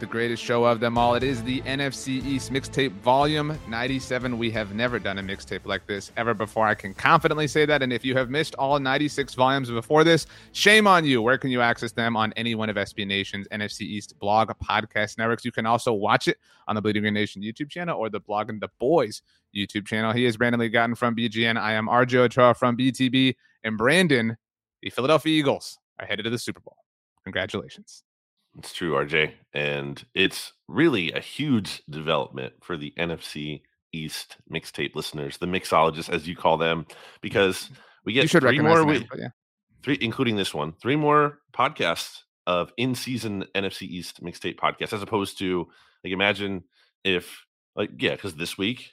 the greatest show of them all. It is the NFC East mixtape volume 97. We have never done a mixtape like this ever before. I can confidently say that. And if you have missed all 96 volumes before this, shame on you. Where can you access them? On any one of SB Nation's NFC East blog podcast networks. You can also watch it on the Bleeding Green Nation YouTube channel or the Blogging the Boys YouTube channel. He is Brandon Lee Gowton from BGN. I am RJ Ochoa from BTB. And Brandon, the Philadelphia Eagles, are headed to the Super Bowl. Congratulations. It's true, RJ. And it's really a huge development for the NFC East mixtape listeners, the mixologists, as you call them, because we get You should three more, we- yeah. three, including this one, three more podcasts of in season NFC East mixtape podcasts, as opposed to like imagine if like yeah, because this week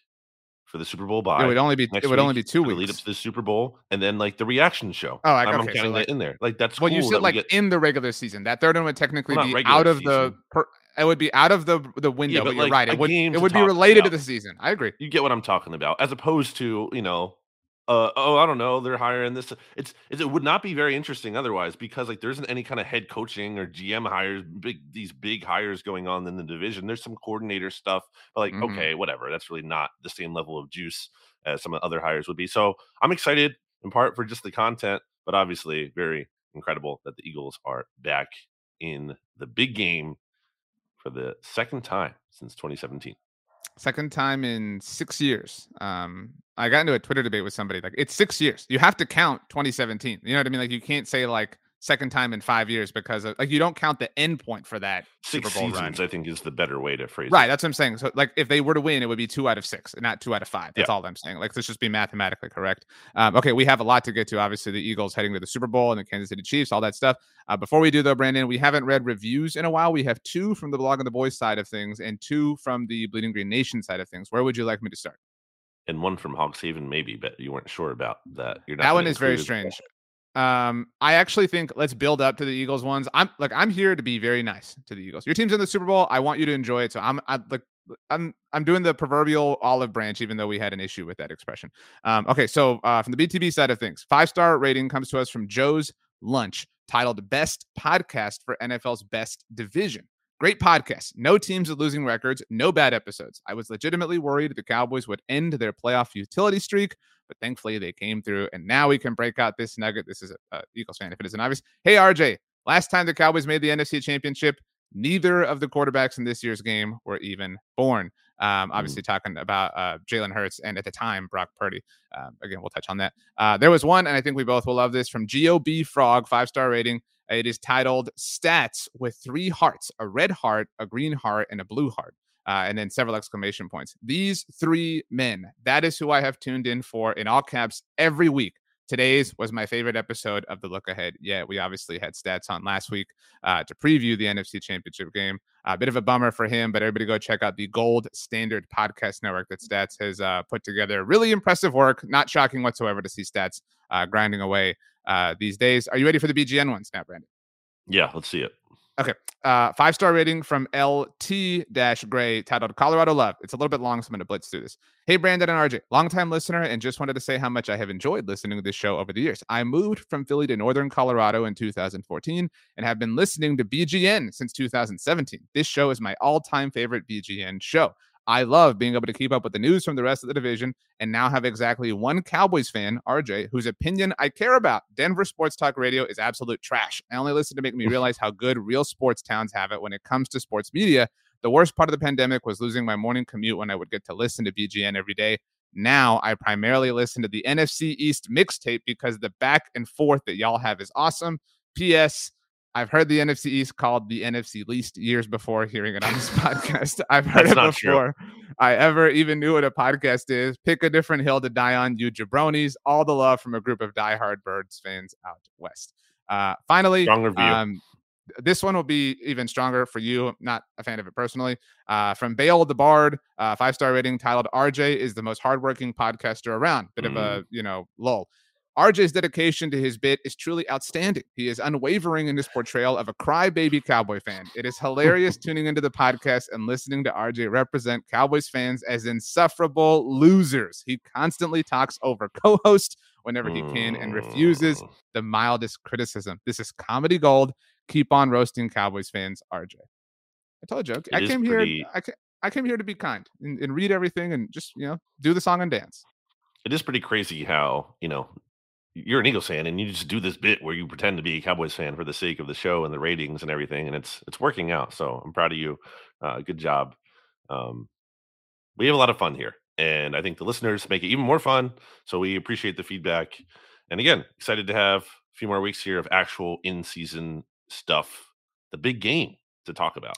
for the Super Bowl bye, It would only be it would only be two the lead up to the Super Bowl, and then like the reaction show. Oh, I'm, I'm okay, so, counting like- that in there. Like that's Well, cool you said like get- in the regular season. That third one would technically Well, be out of the. Per, it would be out of the the window. but, but you're right. It would it would be related to the season. I agree. you get what I'm talking about, as opposed to you know, uh, oh, I don't know, they're hiring this. It's, it's it would not be very interesting otherwise because like there isn't any kind of head coaching or GM hires, big these big hires going on in the division. There's some coordinator stuff, but like Mhm. okay, whatever. That's really not the same level of juice as some of the other hires would be. So I'm excited in part for just the content, but obviously very incredible that the Eagles are back in the big game for the second time since 2017. Second time in six years. Um, I got into a Twitter debate with somebody. Like it's six years. You have to count 2017. You know what I mean? Like you can't say like second time in five years because of, like you don't count the end point for that Six Super Bowl run. seasons, I think, is the better way to phrase it. Right, that's what I'm saying. So, like, if they were to win, it would be two out of six, and not two out of five. That's Yeah. all I'm saying. Like, let's just be mathematically correct. Um, okay, we have a lot to get to. Obviously, the Eagles heading to the Super Bowl and the Kansas City Chiefs, all that stuff. Uh, before we do, though, Brandon, we haven't read reviews in a while. We have two from the Blogging the Boys side of things, and two from the Bleeding Green Nation side of things. Where would you like me to start? and one from Hogshaven, maybe, but you weren't sure about that. You're not that one is very strange. Um, I actually think let's build up to the Eagles ones. I'm like I'm here to be very nice to the Eagles. Your team's in the Super Bowl. I want you to enjoy it. So I'm I like I'm I'm doing the proverbial olive branch, even though we had an issue with that expression. Um, okay, so uh, from the BTB side of things, five star rating comes to us from Joe's Lunch, titled "Best Podcast for NFL's Best Division." Great podcast. No teams with losing records. No bad episodes. I was legitimately worried the Cowboys would end their playoff utility streak but thankfully they came through and now we can break out this nugget this is a, a eagles fan if it isn't obvious hey rj last time the cowboys made the nfc championship neither of the quarterbacks in this year's game were even born um, obviously talking about uh, Jalen Hurts and at the time Brock Purdy. Um, again, we'll touch on that. Uh, there was one, and I think we both will love this from Gob Frog, five star rating. It is titled "Stats with Three Hearts: a red heart, a green heart, and a blue heart." uh, and then several exclamation points. These three men, that is who I have tuned in for in all caps every week. Today's was my favorite episode of the look ahead. Yeah, we obviously had stats on last week uh, to preview the NFC Championship game. A bit of a bummer for him, but everybody go check out the Gold Standard Podcast Network that Stats has uh, put together. Really impressive work. Not shocking whatsoever to see Stats uh, grinding away uh, these days. Are you ready for the BGN ones now, Brandon? Yeah, let's see it. Uh, five star rating from LT Dash Gray titled Colorado Love. It's a little bit long, so I'm going to blitz through this. Hey, Brandon and RJ, longtime listener, and just wanted to say how much I have enjoyed listening to this show over the years. I moved from Philly to Northern Colorado in 2014 and have been listening to BGN since 2017. This show is my all time favorite BGN show. I love being able to keep up with the news from the rest of the division and now have exactly one Cowboys fan, RJ, whose opinion I care about. Denver Sports Talk Radio is absolute trash. I only listen to make me realize how good real sports towns have it when it comes to sports media. The worst part of the pandemic was losing my morning commute when I would get to listen to BGN every day. Now I primarily listen to the NFC East mixtape because the back and forth that y'all have is awesome. P.S. I've heard the NFC East called the NFC least years before hearing it on this podcast. I've heard That's it not true. before I ever even knew what a podcast is. Pick a different hill to die on, you jabronis. All the love from a group of diehard Birds fans out west. Uh, finally, um, This one will be even stronger for you. not a fan of it personally. Uh, from Bale the Bard, uh, five star rating titled RJ is the most hardworking podcaster around. Bit mm. of a, you know, lull. RJ's dedication to his bit is truly outstanding. He is unwavering in his portrayal of a crybaby Cowboy fan. It is hilarious tuning into the podcast and listening to RJ represent Cowboys fans as insufferable losers. He constantly talks over co host whenever he can and refuses the mildest criticism. This is comedy gold. Keep on roasting Cowboys fans, RJ. I told you, it I came pretty... here. I, I came here to be kind and, and read everything and just you know do the song and dance. It is pretty crazy how you know you're an Eagles fan and you just do this bit where you pretend to be a Cowboys fan for the sake of the show and the ratings and everything, and it's it's working out. So I'm proud of you. Uh, good job. Um, we have a lot of fun here, and I think the listeners make it even more fun. So we appreciate the feedback. And again, excited to have a few more weeks here of actual in season stuff, the big game to talk about.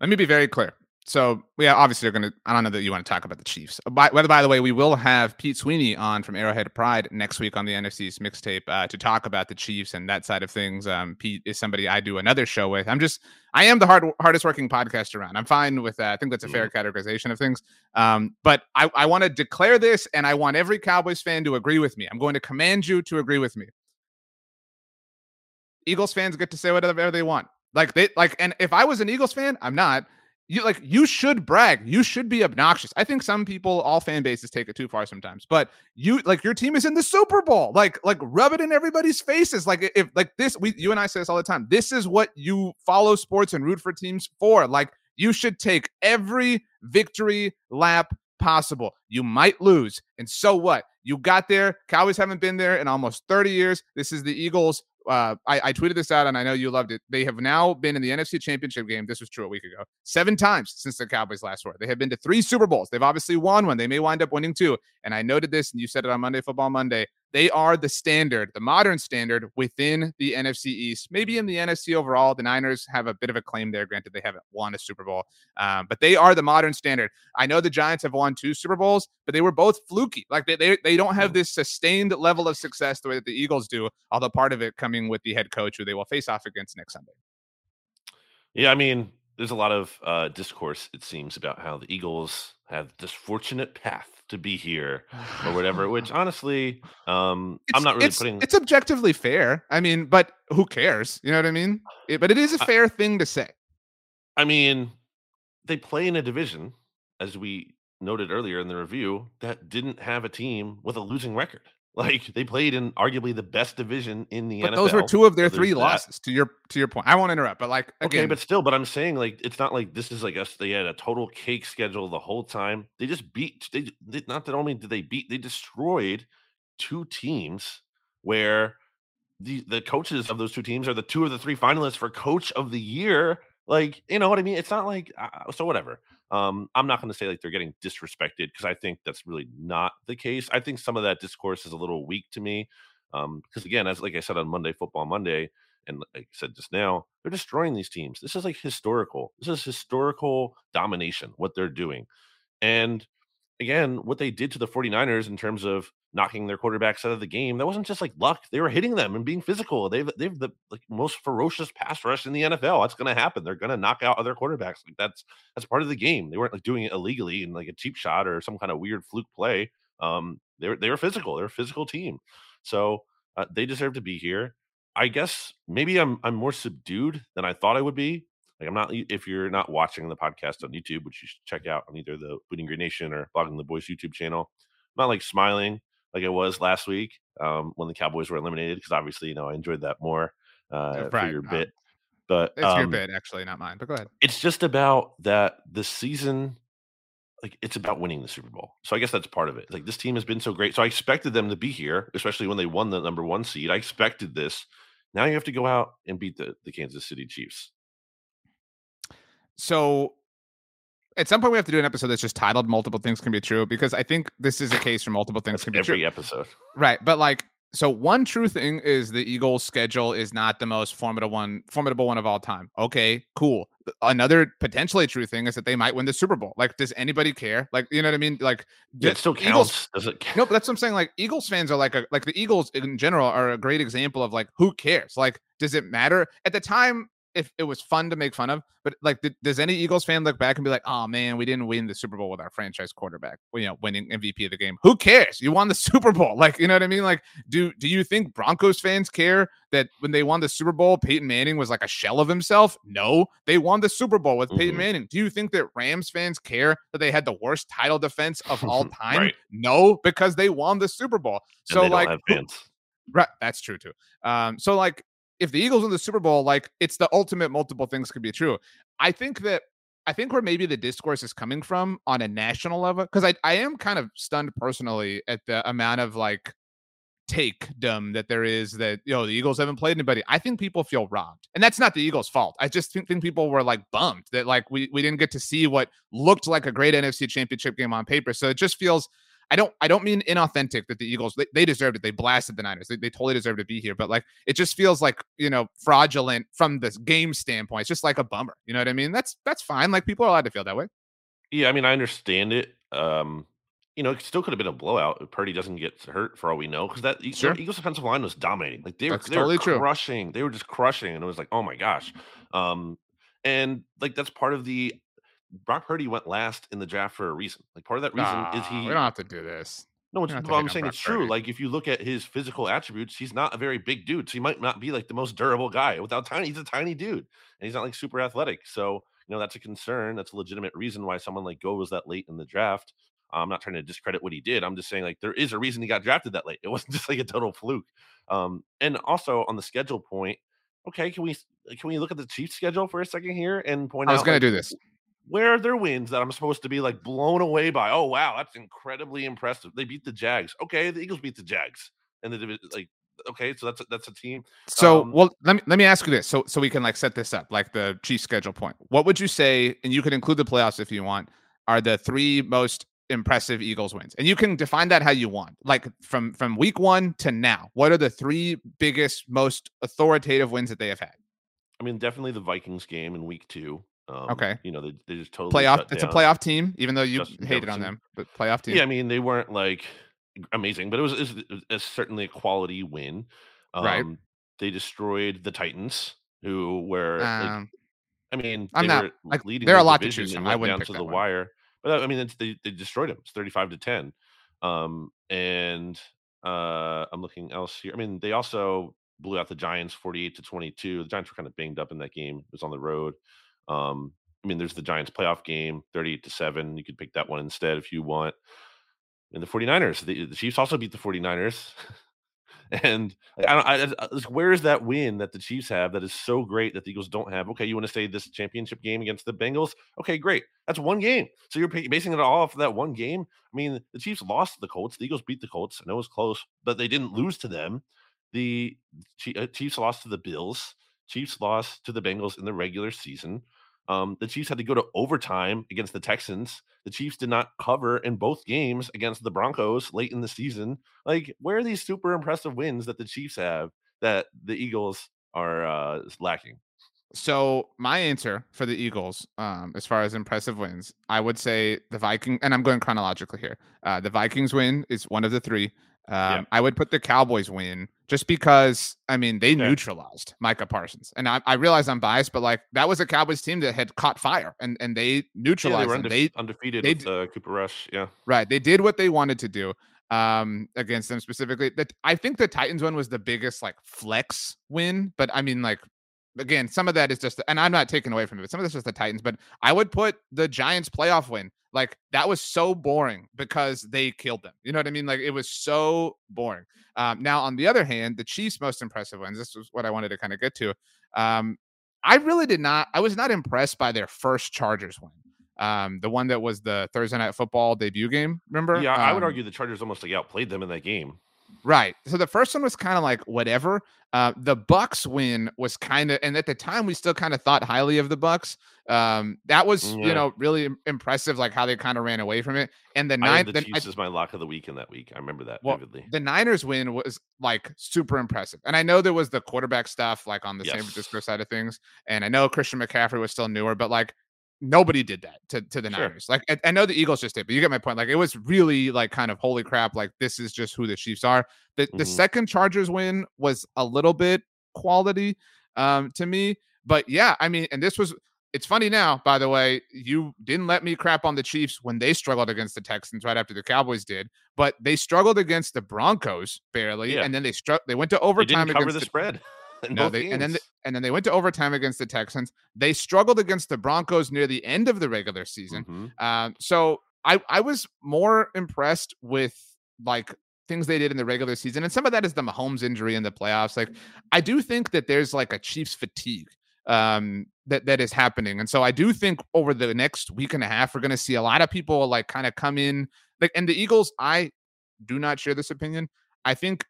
Let me be very clear so yeah, obviously you're gonna. I don't know that you want to talk about the Chiefs. Uh, by, by, by the way, we will have Pete Sweeney on from Arrowhead Pride next week on the NFC's mixtape uh, to talk about the Chiefs and that side of things. Um, Pete is somebody I do another show with. I'm just, I am the hard, hardest working podcast around. I'm fine with that. I think that's a fair mm-hmm. categorization of things. Um, but I, I want to declare this, and I want every Cowboys fan to agree with me. I'm going to command you to agree with me. Eagles fans get to say whatever they want. Like they like, and if I was an Eagles fan, I'm not you like you should brag. You should be obnoxious. I think some people, all fan bases take it too far sometimes. But you like your team is in the Super Bowl. Like like rub it in everybody's faces. Like if like this, we you and I say this all the time. This is what you follow sports and root for teams for. Like you should take every victory lap possible. You might lose, and so what? You got there. Cowboys haven't been there in almost 30 years. This is the Eagles uh, I, I, tweeted this out and I know you loved it. They have now been in the NFC Championship game. This was true a week ago, seven times since the Cowboys last were. They have been to three Super Bowls. They've obviously won one. They may wind up winning two. And I noted this, and you said it on Monday Football Monday. They are the standard, the modern standard within the NFC East. Maybe in the NFC overall, the Niners have a bit of a claim there. Granted, they haven't won a Super Bowl, um, but they are the modern standard. I know the Giants have won two Super Bowls, but they were both fluky. Like they, they, they don't have this sustained level of success the way that the Eagles do, although part of it coming with the head coach who they will face off against next Sunday. Yeah, I mean, there's a lot of uh, discourse, it seems, about how the Eagles have this fortunate path to be here or whatever. Which honestly, um, I'm not really it's, putting. It's objectively fair. I mean, but who cares? You know what I mean? It, but it is a fair I, thing to say. I mean, they play in a division, as we noted earlier in the review, that didn't have a team with a losing record. Like they played in arguably the best division in the but NFL. Those were two of their so three losses. To your to your point, I won't interrupt, but like again, okay, but still, but I'm saying like it's not like this is like us. They had a total cake schedule the whole time. They just beat. They, they not that only did they beat, they destroyed two teams where the the coaches of those two teams are the two of the three finalists for coach of the year. Like you know what I mean? It's not like uh, so whatever. Um, I'm not going to say like they're getting disrespected because I think that's really not the case. I think some of that discourse is a little weak to me. Um, because again, as like I said on Monday Football Monday, and like I said just now, they're destroying these teams. This is like historical. This is historical domination, what they're doing. And again, what they did to the 49ers in terms of knocking their quarterbacks out of the game, that wasn't just like luck. They were hitting them and being physical. They've they've the like most ferocious pass rush in the NFL. That's gonna happen. They're gonna knock out other quarterbacks. Like that's that's part of the game. They weren't like doing it illegally in like a cheap shot or some kind of weird fluke play. Um, they were they were physical. They're a physical team. So uh, they deserve to be here. I guess maybe I'm I'm more subdued than I thought I would be. Like I'm not if you're not watching the podcast on YouTube, which you should check out on either the Bleeding Green Nation or Blogging the Boys YouTube channel. I'm not like smiling like I was last week um, when the Cowboys were eliminated because obviously you know I enjoyed that more uh, right. for your bit. Um, but it's um, your bit actually, not mine. But go ahead. It's just about that the season. Like it's about winning the Super Bowl, so I guess that's part of it. Like this team has been so great, so I expected them to be here, especially when they won the number one seed. I expected this. Now you have to go out and beat the, the Kansas City Chiefs. So at some point we have to do an episode that's just titled multiple things can be true because I think this is a case for multiple things can be true. every episode. Right. But like so one true thing is the Eagles schedule is not the most formidable one formidable one of all time. Okay, cool. Another potentially true thing is that they might win the Super Bowl. Like, does anybody care? Like, you know what I mean? Like yeah, it still counts. Eagles, does it count? No, but that's what I'm saying. Like Eagles fans are like a, like the Eagles in general are a great example of like who cares? Like, does it matter? At the time if it was fun to make fun of, but like, did, does any Eagles fan look back and be like, "Oh man, we didn't win the Super Bowl with our franchise quarterback, you know, winning MVP of the game"? Who cares? You won the Super Bowl, like, you know what I mean? Like, do do you think Broncos fans care that when they won the Super Bowl, Peyton Manning was like a shell of himself? No, they won the Super Bowl with mm-hmm. Peyton Manning. Do you think that Rams fans care that they had the worst title defense of all time? right. No, because they won the Super Bowl. So like, right, that's true too. Um, so like if the Eagles win the Super Bowl, like it's the ultimate multiple things could be true. I think that I think where maybe the discourse is coming from on a national level, because I, I am kind of stunned personally at the amount of like take dumb that there is that you know the Eagles haven't played anybody. I think people feel robbed, and that's not the Eagles' fault. I just think, think people were like bummed that like we we didn't get to see what looked like a great NFC Championship game on paper. So it just feels I don't I don't mean inauthentic that the Eagles they, they deserved it. They blasted the Niners. They, they totally deserve to be here. But like it just feels like, you know, fraudulent from this game standpoint. It's just like a bummer. You know what I mean? That's that's fine. Like people are allowed to feel that way. Yeah, I mean, I understand it. Um, you know, it still could have been a blowout if Purdy doesn't get hurt for all we know. Because that sure. Eagles defensive line was dominating. Like they were, they totally were crushing. True. They were just crushing, and it was like, oh my gosh. Um, and like that's part of the Brock Purdy went last in the draft for a reason. Like part of that reason is he. We don't have to do this. No, it's, well, I'm saying it's true. Like if you look at his physical attributes, he's not a very big dude, so he might not be like the most durable guy. Without tiny, he's a tiny dude, and he's not like super athletic. So you know that's a concern. That's a legitimate reason why someone like Go was that late in the draft. I'm not trying to discredit what he did. I'm just saying like there is a reason he got drafted that late. It wasn't just like a total fluke. Um, and also on the schedule point, okay, can we can we look at the Chiefs schedule for a second here and point out? I was going like, to do this where are their wins that I'm supposed to be like blown away by? Oh wow, that's incredibly impressive. They beat the Jags. Okay, the Eagles beat the Jags, and the like. Okay, so that's a, that's a team. So, um, well, let me let me ask you this, so so we can like set this up, like the Chiefs schedule point. What would you say, and you can include the playoffs if you want, are the three most impressive Eagles wins, and you can define that how you want, like from from week one to now. What are the three biggest, most authoritative wins that they have had? I mean, definitely the Vikings game in week two. Um, okay. You know, they, they just totally playoff. It's a playoff team, even though you Justin hated Jefferson. on them, but playoff team. Yeah, I mean, they weren't like amazing, but it was, it was, it was certainly a quality win. Um, right. They destroyed the Titans, who were. Um, like, I mean, I'm not like leading. There are a lot to choose from. I wouldn't down to the one. wire, but I mean, they they destroyed them. It's 35 to 10. Um, and uh, I'm looking else here. I mean, they also blew out the Giants 48 to 22. The Giants were kind of banged up in that game. It was on the road. Um, I mean, there's the Giants playoff game, 38 to 7. You could pick that one instead if you want. And the 49ers, the, the Chiefs also beat the 49ers. and I don't, I, I, where is that win that the Chiefs have that is so great that the Eagles don't have? Okay, you want to say this championship game against the Bengals? Okay, great. That's one game. So you're basing it all off of that one game. I mean, the Chiefs lost to the Colts. The Eagles beat the Colts. I know it was close, but they didn't lose to them. The uh, Chiefs lost to the Bills. Chiefs lost to the Bengals in the regular season. Um, the Chiefs had to go to overtime against the Texans. The Chiefs did not cover in both games against the Broncos late in the season. Like, where are these super impressive wins that the Chiefs have that the Eagles are uh, lacking? So my answer for the Eagles, um, as far as impressive wins, I would say the Viking, and I'm going chronologically here. Uh, the Vikings win is one of the three. Um, yeah. I would put the Cowboys win just because I mean they yeah. neutralized Micah Parsons, and I, I, realize I'm biased, but like that was a Cowboys team that had caught fire, and and they neutralized. Yeah, they, were they undefeated they, with uh, Cooper Rush. Yeah, right. They did what they wanted to do um against them specifically. That I think the Titans one was the biggest like flex win, but I mean like again, some of that is just, and I'm not taking away from it, but some of this is the Titans. But I would put the Giants playoff win like that was so boring because they killed them. You know what I mean? Like it was so boring. Um, now, on the other hand, the Chiefs' most impressive wins. This was what I wanted to kind of get to. Um, I really did not. I was not impressed by their first Chargers win. Um, the one that was the Thursday night football debut game. Remember? Yeah, I would um argue the Chargers almost like outplayed them in that game. Right. So the first one was kind of like whatever. Uh, the Bucs win was kind of, and at the time we still kind of thought highly of the Bucs. Um, that was yeah. you know really impressive, like how they kind of ran away from it. And the ninth, the, the Chiefs I, is my lock of the week in that week. I remember that well, vividly. The Niners win was like super impressive, and I know there was the quarterback stuff like on the yes. San Francisco side of things, and I know Christian McCaffrey was still newer, but like nobody did that to, to the sure. Niners. Like I, I, know the Eagles just did, but you get my point. Like it was really like kind of holy crap. Like this is just who the Chiefs are. The mm-hmm. the second Chargers win was a little bit quality um to me. But yeah, I mean, and this was it's funny now, by the way, you didn't let me crap on the Chiefs when they struggled against the Texans right after the Cowboys did, but they struggled against the Broncos barely, yeah. and then they struck. They went to overtime they against the, the spread. no, they, and then the, and then they went to overtime against the Texans. They struggled against the Broncos near the end of the regular season. Mm-hmm. Um, so I I was more impressed with like things they did in the regular season, and some of that is the Mahomes injury in the playoffs. Like I do think that there's like a Chiefs fatigue um that that is happening and so i do think over the next week and a half we're going to see a lot of people like kind of come in like and the eagles i do not share this opinion i think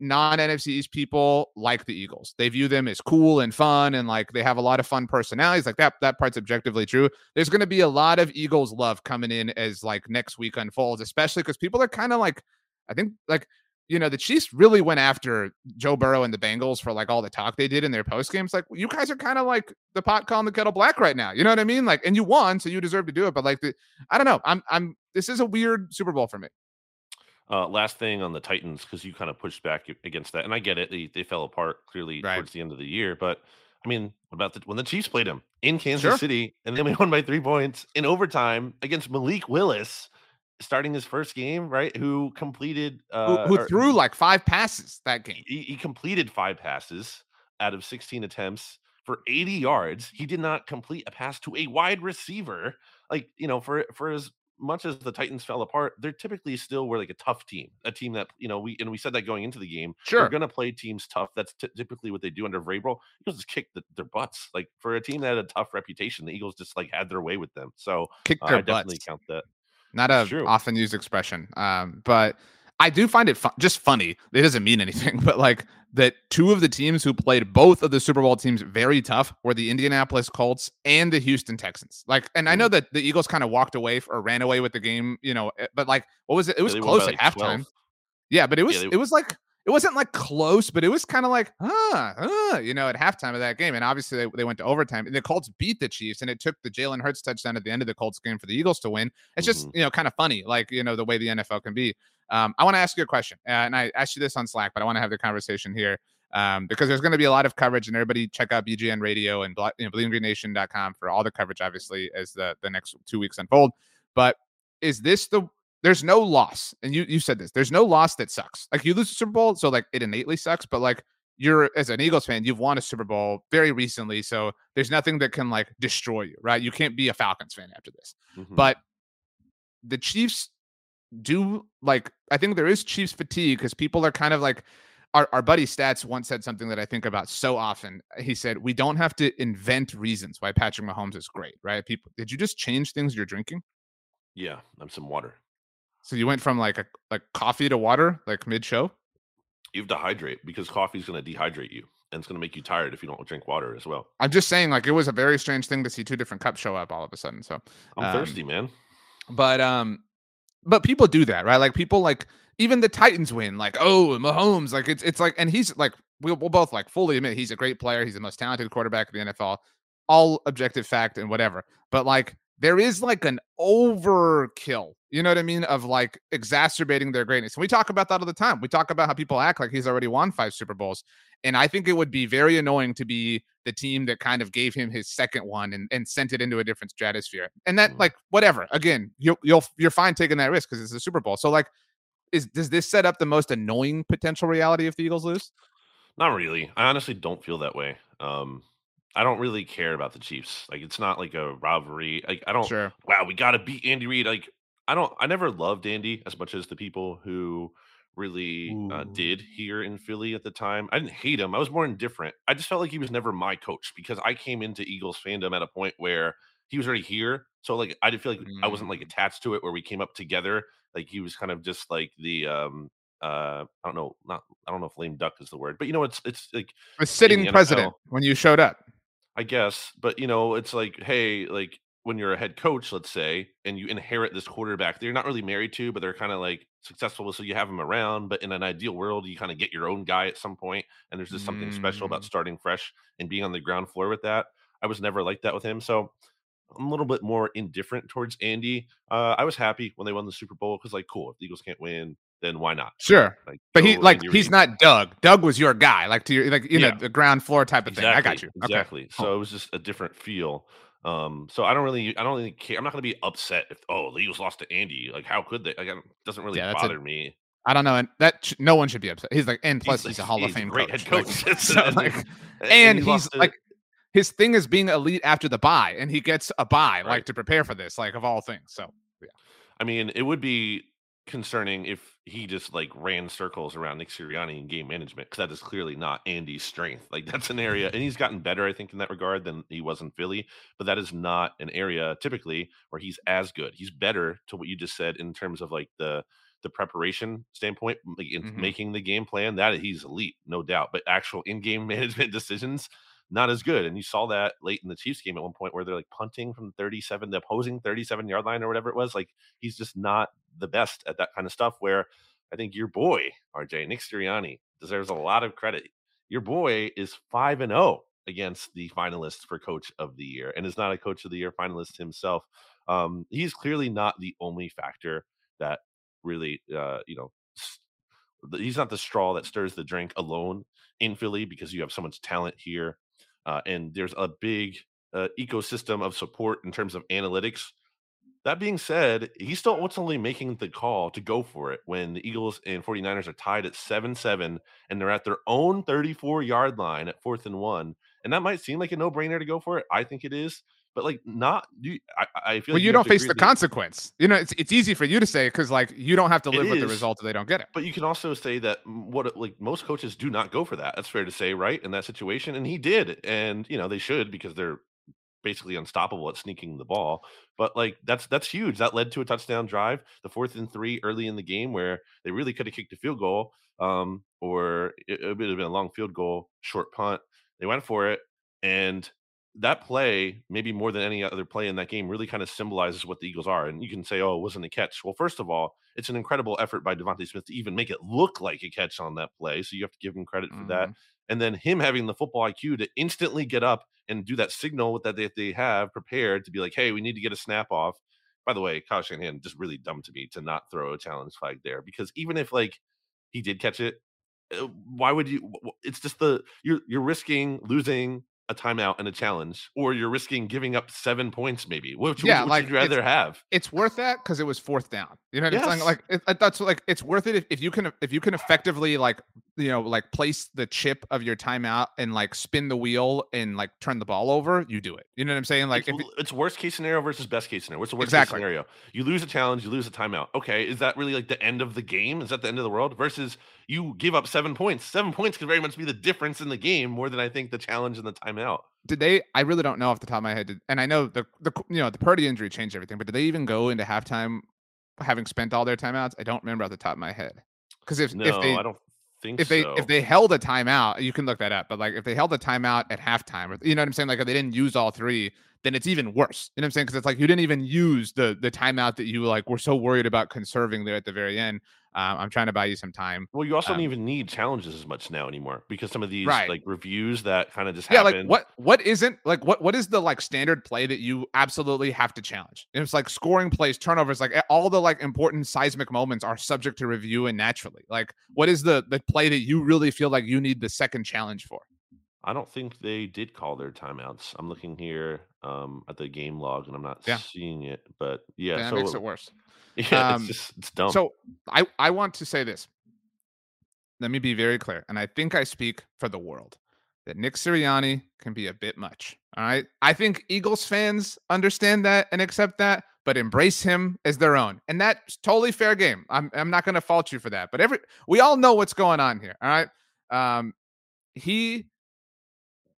non NFC East people like the Eagles. They view them as cool and fun and like they have a lot of fun personalities. Like that that part's objectively true. There's going to be a lot of Eagles love coming in as like next week unfolds, especially cuz people are kind of like I think like you know, the Chiefs really went after Joe Burrow and the Bengals for like all the talk they did in their post games. Like, you guys are kind of like the pot calling the kettle black right now. You know what I mean? Like, and you won, so you deserve to do it. But like, the, I don't know. I'm, I'm. This is a weird Super Bowl for me. Uh, last thing on the Titans, because you kind of pushed back against that, and I get it. They, they fell apart clearly right. towards the end of the year, but I mean, about the, when the Chiefs played them in Kansas sure. City, and then we won by three points in overtime against Malik Willis, starting his first game, right? Who completed, uh, who, who threw like five passes that game. He, he completed five passes out of 16 attempts for 80 yards. He did not complete a pass to a wide receiver. Like, you know, for for as much as the Titans fell apart, they're typically still were like a tough team, a team that you know we and we said that going into the game. Sure, they're going to play teams tough. That's t- typically what they do under Vrabel. Eagles just kick the, their butts. Like for a team that had a tough reputation, the Eagles just like had their way with them. So kick uh, their I butts. definitely count that. Not a often used expression, um, but I do find it just funny. It doesn't mean anything, but like that two of the teams who played both of the Super Bowl teams very tough were the Indianapolis Colts and the Houston Texans. Like, and I know mm. that the Eagles kind of walked away or ran away with the game, you know, eh, but like, what was it? It was yeah, close at halftime. 12. Yeah, but it was yeah, they, it was like it wasn't like close, but it was kind of like, huh, huh, you know, at halftime of that game. And obviously they, they went to overtime. And the Colts beat the Chiefs, and it took the Jalen Hurts touchdown at the end of the Colts game for the Eagles to win. It's mm-hmm. just, you know, kind of funny, like, you know, the way the NFL can be. Um, I want to ask you a question, and I asked you this on Slack, but I want to have the conversation here um, because there's going to be a lot of coverage, and everybody check out BGN Radio and you know, for all the coverage, obviously, as the the next two weeks unfold. But is this the there's no loss, and you you said this. There's no loss that sucks. Like you lose a Super Bowl, so like it innately sucks. But like you're as an Eagles fan, you've won a Super Bowl very recently, so there's nothing that can like destroy you, right? You can't be a Falcons fan after this. Mm-hmm. But the Chiefs do like I think there is Chiefs fatigue because people are kind of like our, our buddy Stats once said something that I think about so often. He said, We don't have to invent reasons why Patrick Mahomes is great, right? People did you just change things you're drinking? Yeah, I'm some water. So you went from like a like coffee to water, like mid show? You have to hydrate because coffee is gonna dehydrate you and it's gonna make you tired if you don't drink water as well. I'm just saying, like it was a very strange thing to see two different cups show up all of a sudden. So I'm um, thirsty, man. But um but people do that, right? Like people like even the Titans win, like oh Mahomes, like it's it's like, and he's like we'll, we'll both like fully admit he's a great player. He's the most talented quarterback in the NFL, all objective fact and whatever. But like there is like an overkill, you know what I mean, of like exacerbating their greatness. And we talk about that all the time. We talk about how people act like he's already won five Super Bowls. And I think it would be very annoying to be the team that kind of gave him his second one and, and sent it into a different stratosphere. And that, mm. like, whatever. Again, you'll you'll you're fine taking that risk because it's a Super Bowl. So, like, is does this set up the most annoying potential reality if the Eagles lose? Not really. I honestly don't feel that way. Um, I don't really care about the Chiefs. Like, it's not like a rivalry. Like, I don't. Sure. Wow, we got to beat Andy Reid. Like, I don't. I never loved Andy as much as the people who really uh, did here in Philly at the time. I didn't hate him. I was more indifferent. I just felt like he was never my coach because I came into Eagles fandom at a point where he was already here. So like I didn't feel like mm. I wasn't like mm. attached to it where we came up together. Like he was kind of just like the um uh I don't know, not I don't know if lame duck is the word, but you know it's it's like a sitting president when you showed up. I guess, but you know, it's like, hey, like when you're a head coach, let's say, and you inherit this quarterback that you're not really married to, but they're kind of like successful, so you have them around. But in an ideal world, you kind of get your own guy at some point, and there's just something special about mm. starting fresh and being on the ground floor with that. I was never like that with him, so I'm a little bit more indifferent towards Andy. Uh, I was happy when they won the Super Bowl because, like, cool. If the Eagles can't win, then why not? Sure. Like, But he like he's not Doug. Doug was your guy, like to your like you Yeah. know the ground floor type of thing. I got you. Okay. Exactly. So it was just a different feel. Um, so I don't really, I don't really care. I'm not going to be upset if oh the Eagles lost to Andy. Like, how could they? Like, it doesn't really Yeah, that's a- bother me. I don't know, and that sh- no one should be upset. He's like, and plus he's, like- a Hall of he's a Fame great coach. head coach. Like, so, And- like, and and he he's like his thing is being elite after the bye, and he gets a bye like to prepare for this, like of all things. So I mean, it would be concerning if he just like ran circles around Nick Sirianni in game management because that is clearly not Andy's strength. Like that's an area, and he's gotten better, I think, in that regard than he was in Philly. But that is not an area typically where he's as good. He's better to what you just said in terms of like the the preparation standpoint, like in Mhm. making the game plan. That he's elite, no doubt. But actual in game management decisions. Not as good, and you saw that late in the Chiefs game at one point where they're like punting from 37, the opposing 37 yard line or whatever it was. Like he's just not the best at that kind of stuff. Where I think your boy, RJ, Nick Sirianni, deserves a lot of credit. Your boy is 5 and 0 against the finalists for coach of the year and is not a coach of the year finalist himself. Um, he's clearly not the only factor that really, uh, you know, he's not the straw that stirs the drink alone in Philly because you have so much talent here. Uh, and there's a big uh, ecosystem of support in terms of analytics that being said, he's still ultimately making the call to go for it when the Eagles and 49ers are tied at 7 7 and they're at their own 34 yard line at fourth and one. And that might seem like a no brainer to go for it. I think it is. But like, not you. I, I feel well, like you have don't face the that- consequence. You know, it's it's easy for you to say because like you don't have to live with the result if they don't get it. But you can also say that what like most coaches do not go for that. That's fair to say, right? In that situation, and he did, and you know they should because they're basically unstoppable at sneaking the ball. But like that's that's huge. That led to a touchdown drive, the fourth and three early in the game where they really could have kicked a field goal, um, or it, it would have been a long field goal, short punt. They went for it, and that play, maybe more than any other play in that game, really kind of symbolizes what the Eagles are. And you can say, "Oh, it wasn't a catch." Well, first of all, it's an incredible effort by DeVonta Smith to even make it look like a catch on that play. So you have to give him credit for that. And then him having the football IQ to instantly get up and do that signal that they, they have prepared to be like, "Hey, we need to get a snap off." By the way, Kyle Shanahan just really dumb to me to not throw a challenge flag there because even if like he did catch it, uh, why would you? It's just the you're you're risking losing a timeout and a challenge, or you're risking giving up seven points. Maybe which, Yeah, which like, would you rather have? It's worth that because it was fourth down. You know what I'm saying? Like it- that's like it's worth it if, if you can if you can effectively like you know like place the chip of your timeout and like spin the wheel and like turn the ball over. You do it. You know what I'm saying? Like it's, if l- it's worst case scenario versus best case scenario. What's the worst Exactly. case scenario? You lose a challenge, you lose a timeout. Okay, is that really like the end of the game? Is that the end of the world? Versus you give up seven points. Seven points could very much be the difference in the game more than I think the challenge and the timeout. did they i really don't know off the top of my head did, and i know the, the you know the Purdy injury changed everything but did they even go into halftime having spent all their timeouts i don't remember off the top of my head because if No, if they I don't think if they so. if they held a timeout you can look that up but like if they held a timeout at halftime or you know what i'm saying? Like if they didn't use all three then it's even worse. You know what i'm saying? Because it's like you didn't even use the the timeout that you like were so worried about conserving there at the very end um, i'm trying to buy you some time well, you also um, don't even need challenges as much now anymore because some of these Right. like reviews that kind of just yeah happen. like what what isn't like what what is the like standard play that you absolutely have to challenge and it's like scoring plays turnovers like all the like important seismic moments are subject to review and naturally like what is the the play that you really feel like you need the second challenge for I don't think they did call their timeouts. I'm looking here um, at the game log and I'm not Yeah. seeing it. But yeah, that so makes it worse yeah, Um, it's just it's dumb. so i i want to say this let me be very clear and i think i speak for the world that nick sirianni can be a bit much all right i think eagles fans understand that and accept that but embrace him as their own and that's totally fair game i'm, I'm not going to fault you for that but every we all know what's going on here all right um he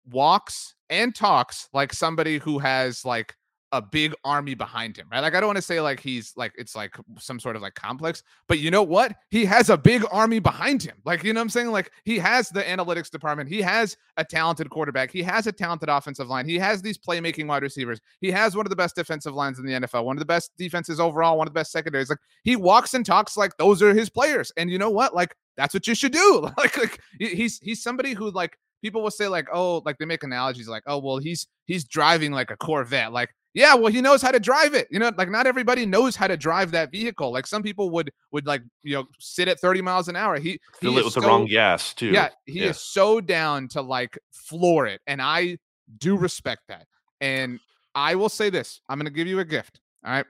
walks and talks like somebody who has like a big army behind him, right? Like I don't want to say like he's like it's like some sort of like complex, but you know what? He has a big army behind him. Like you know what I'm saying? Like he has the analytics department. He has a talented quarterback. He has a talented offensive line. He has these playmaking wide receivers. He has one of the best defensive lines in the NFL, one of the best defenses overall, one of the best secondaries. Like he walks and talks like those are his players. And you know what? Like that's what you should do. like like he's he's somebody who like people will say like oh like they make analogies like oh well he's he's driving like a Corvette like Yeah, well, he knows how to drive it. You know, like not everybody knows how to drive that vehicle. Like some people would would like you know sit at 30 miles an hour. He Fill he it with is the wrong gas too. Yeah, he is so down to like floor it, and I do respect that. And I will say this: I'm going to give you a gift. All right,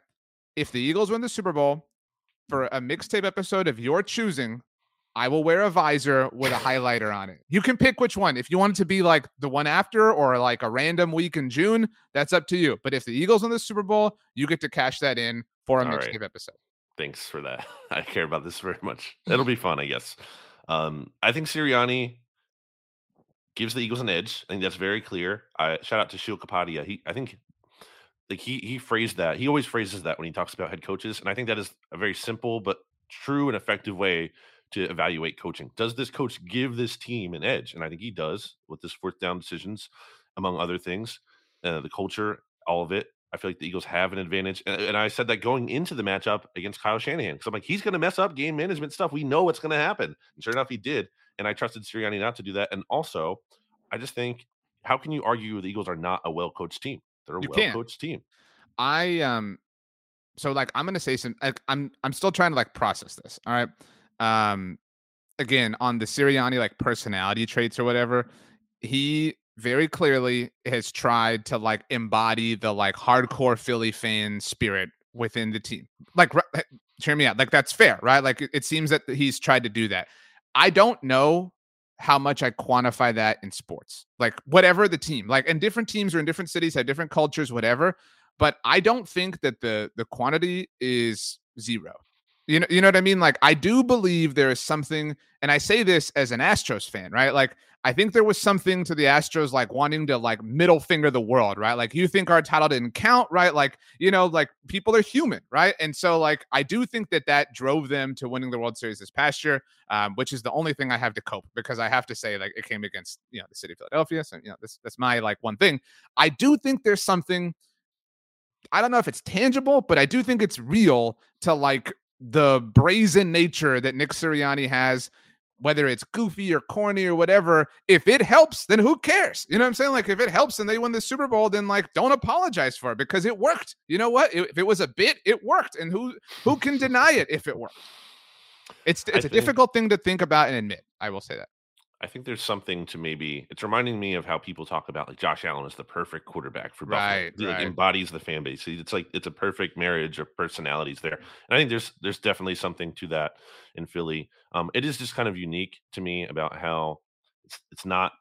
if the Eagles win the Super Bowl for a mixtape episode of your choosing, I will wear a visor with a highlighter on it. You can pick which one. If you want it to be like the one after or like a random week in June, that's up to you. But if the Eagles win the Super Bowl, you get to cash that in for a All mixtape right. episode. Thanks for that. I care about this very much. It'll be fun, I guess. Um, I think Sirianni gives the Eagles an edge. I think that's very clear. I shout out to Sheil Kapadia. He, I think, like he he phrased that. He always phrases that when he talks about head coaches, and I think that is a very simple but true and effective way to evaluate coaching. Does this coach give this team an edge? And I think he does with this fourth down decisions, among other things. Uh, the culture, all of it. I feel like the Eagles have an advantage. And, and I said that going into the matchup against Kyle Shanahan. Because I'm like, he's going to mess up game management stuff. We know what's going to happen. And sure enough, he did. And I trusted Sirianni not to do that. And also, I just think, how can you argue the Eagles are not a well coached team? They're a well coached team. I um so like I'm gonna say some like I'm I'm still trying to like process this. All right. Um again on the Sirianni like personality traits or whatever, he very clearly has tried to like embody the like hardcore Philly fan spirit within the team. Like ri- eh, hear me out. Like that's fair, right? Like it, it seems that he's tried to do that. I don't know how much I quantify that in sports. Like whatever the team, like and different teams or in different cities have different cultures, whatever. But I don't think that the the quantity is zero. You know, you know what I mean? Like I do believe there is something, and I say this as an Astros fan, right? Like I think there was something to the Astros like wanting to like middle finger the world, right? Like you think our title didn't count, right? Like you know, like people are human, right? And so like I do think that that drove them to winning the World Series this past year, um, which is the only thing I have to cope because I have to say like it came against you know the city of Philadelphia, so you know this that's my like one thing. I do think there's something. I don't know if it's tangible, but I do think it's real to like the brazen nature that Nick Sirianni has, whether it's goofy or corny or whatever. If it helps, then who cares? You know what I'm saying? Like if it helps and they win the Super Bowl, then like don't apologize for it because it worked. You know what? If it was a bit, it worked, and who who can deny it if it worked? It's it's a think- difficult thing to think about and admit. I will say that. I think there's something to maybe it's reminding me of how people talk about like Josh Allen is the perfect quarterback for Buffalo. Right, He, like, embodies the fan base. It's like it's a perfect marriage of personalities there. And I think there's there's definitely something to that in Philly. Um, it is just kind of unique to me about how it's it's not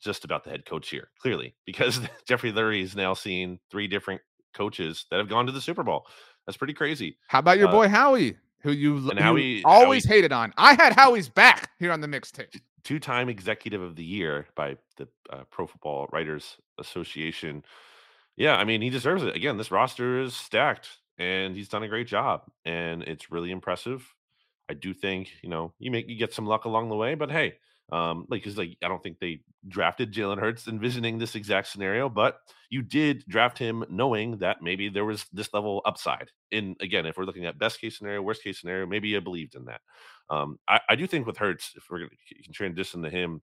just about the head coach here, clearly, because Jeffrey Lurie is now seeing three different coaches that have gone to the Super Bowl. That's pretty crazy. How about your Uh, boy Howie, who you, l- and you Howie- always Howie- hated on? I had Howie's back here on the mixtape. two-time executive of the year by the uh, Pro Football Writers Association. Yeah, I mean, he deserves it. Again, this roster is stacked and he's done a great job and it's really impressive. I do think, you know, you make you get some luck along the way, but hey, um, like cuz like I don't think they drafted Jalen Hurts envisioning this exact scenario, but you did draft him knowing that maybe there was this level upside. In again, if we're looking at best case scenario, worst case scenario, maybe you believed in that. Um, I, I do think with Hurts, if we're going to transition to him,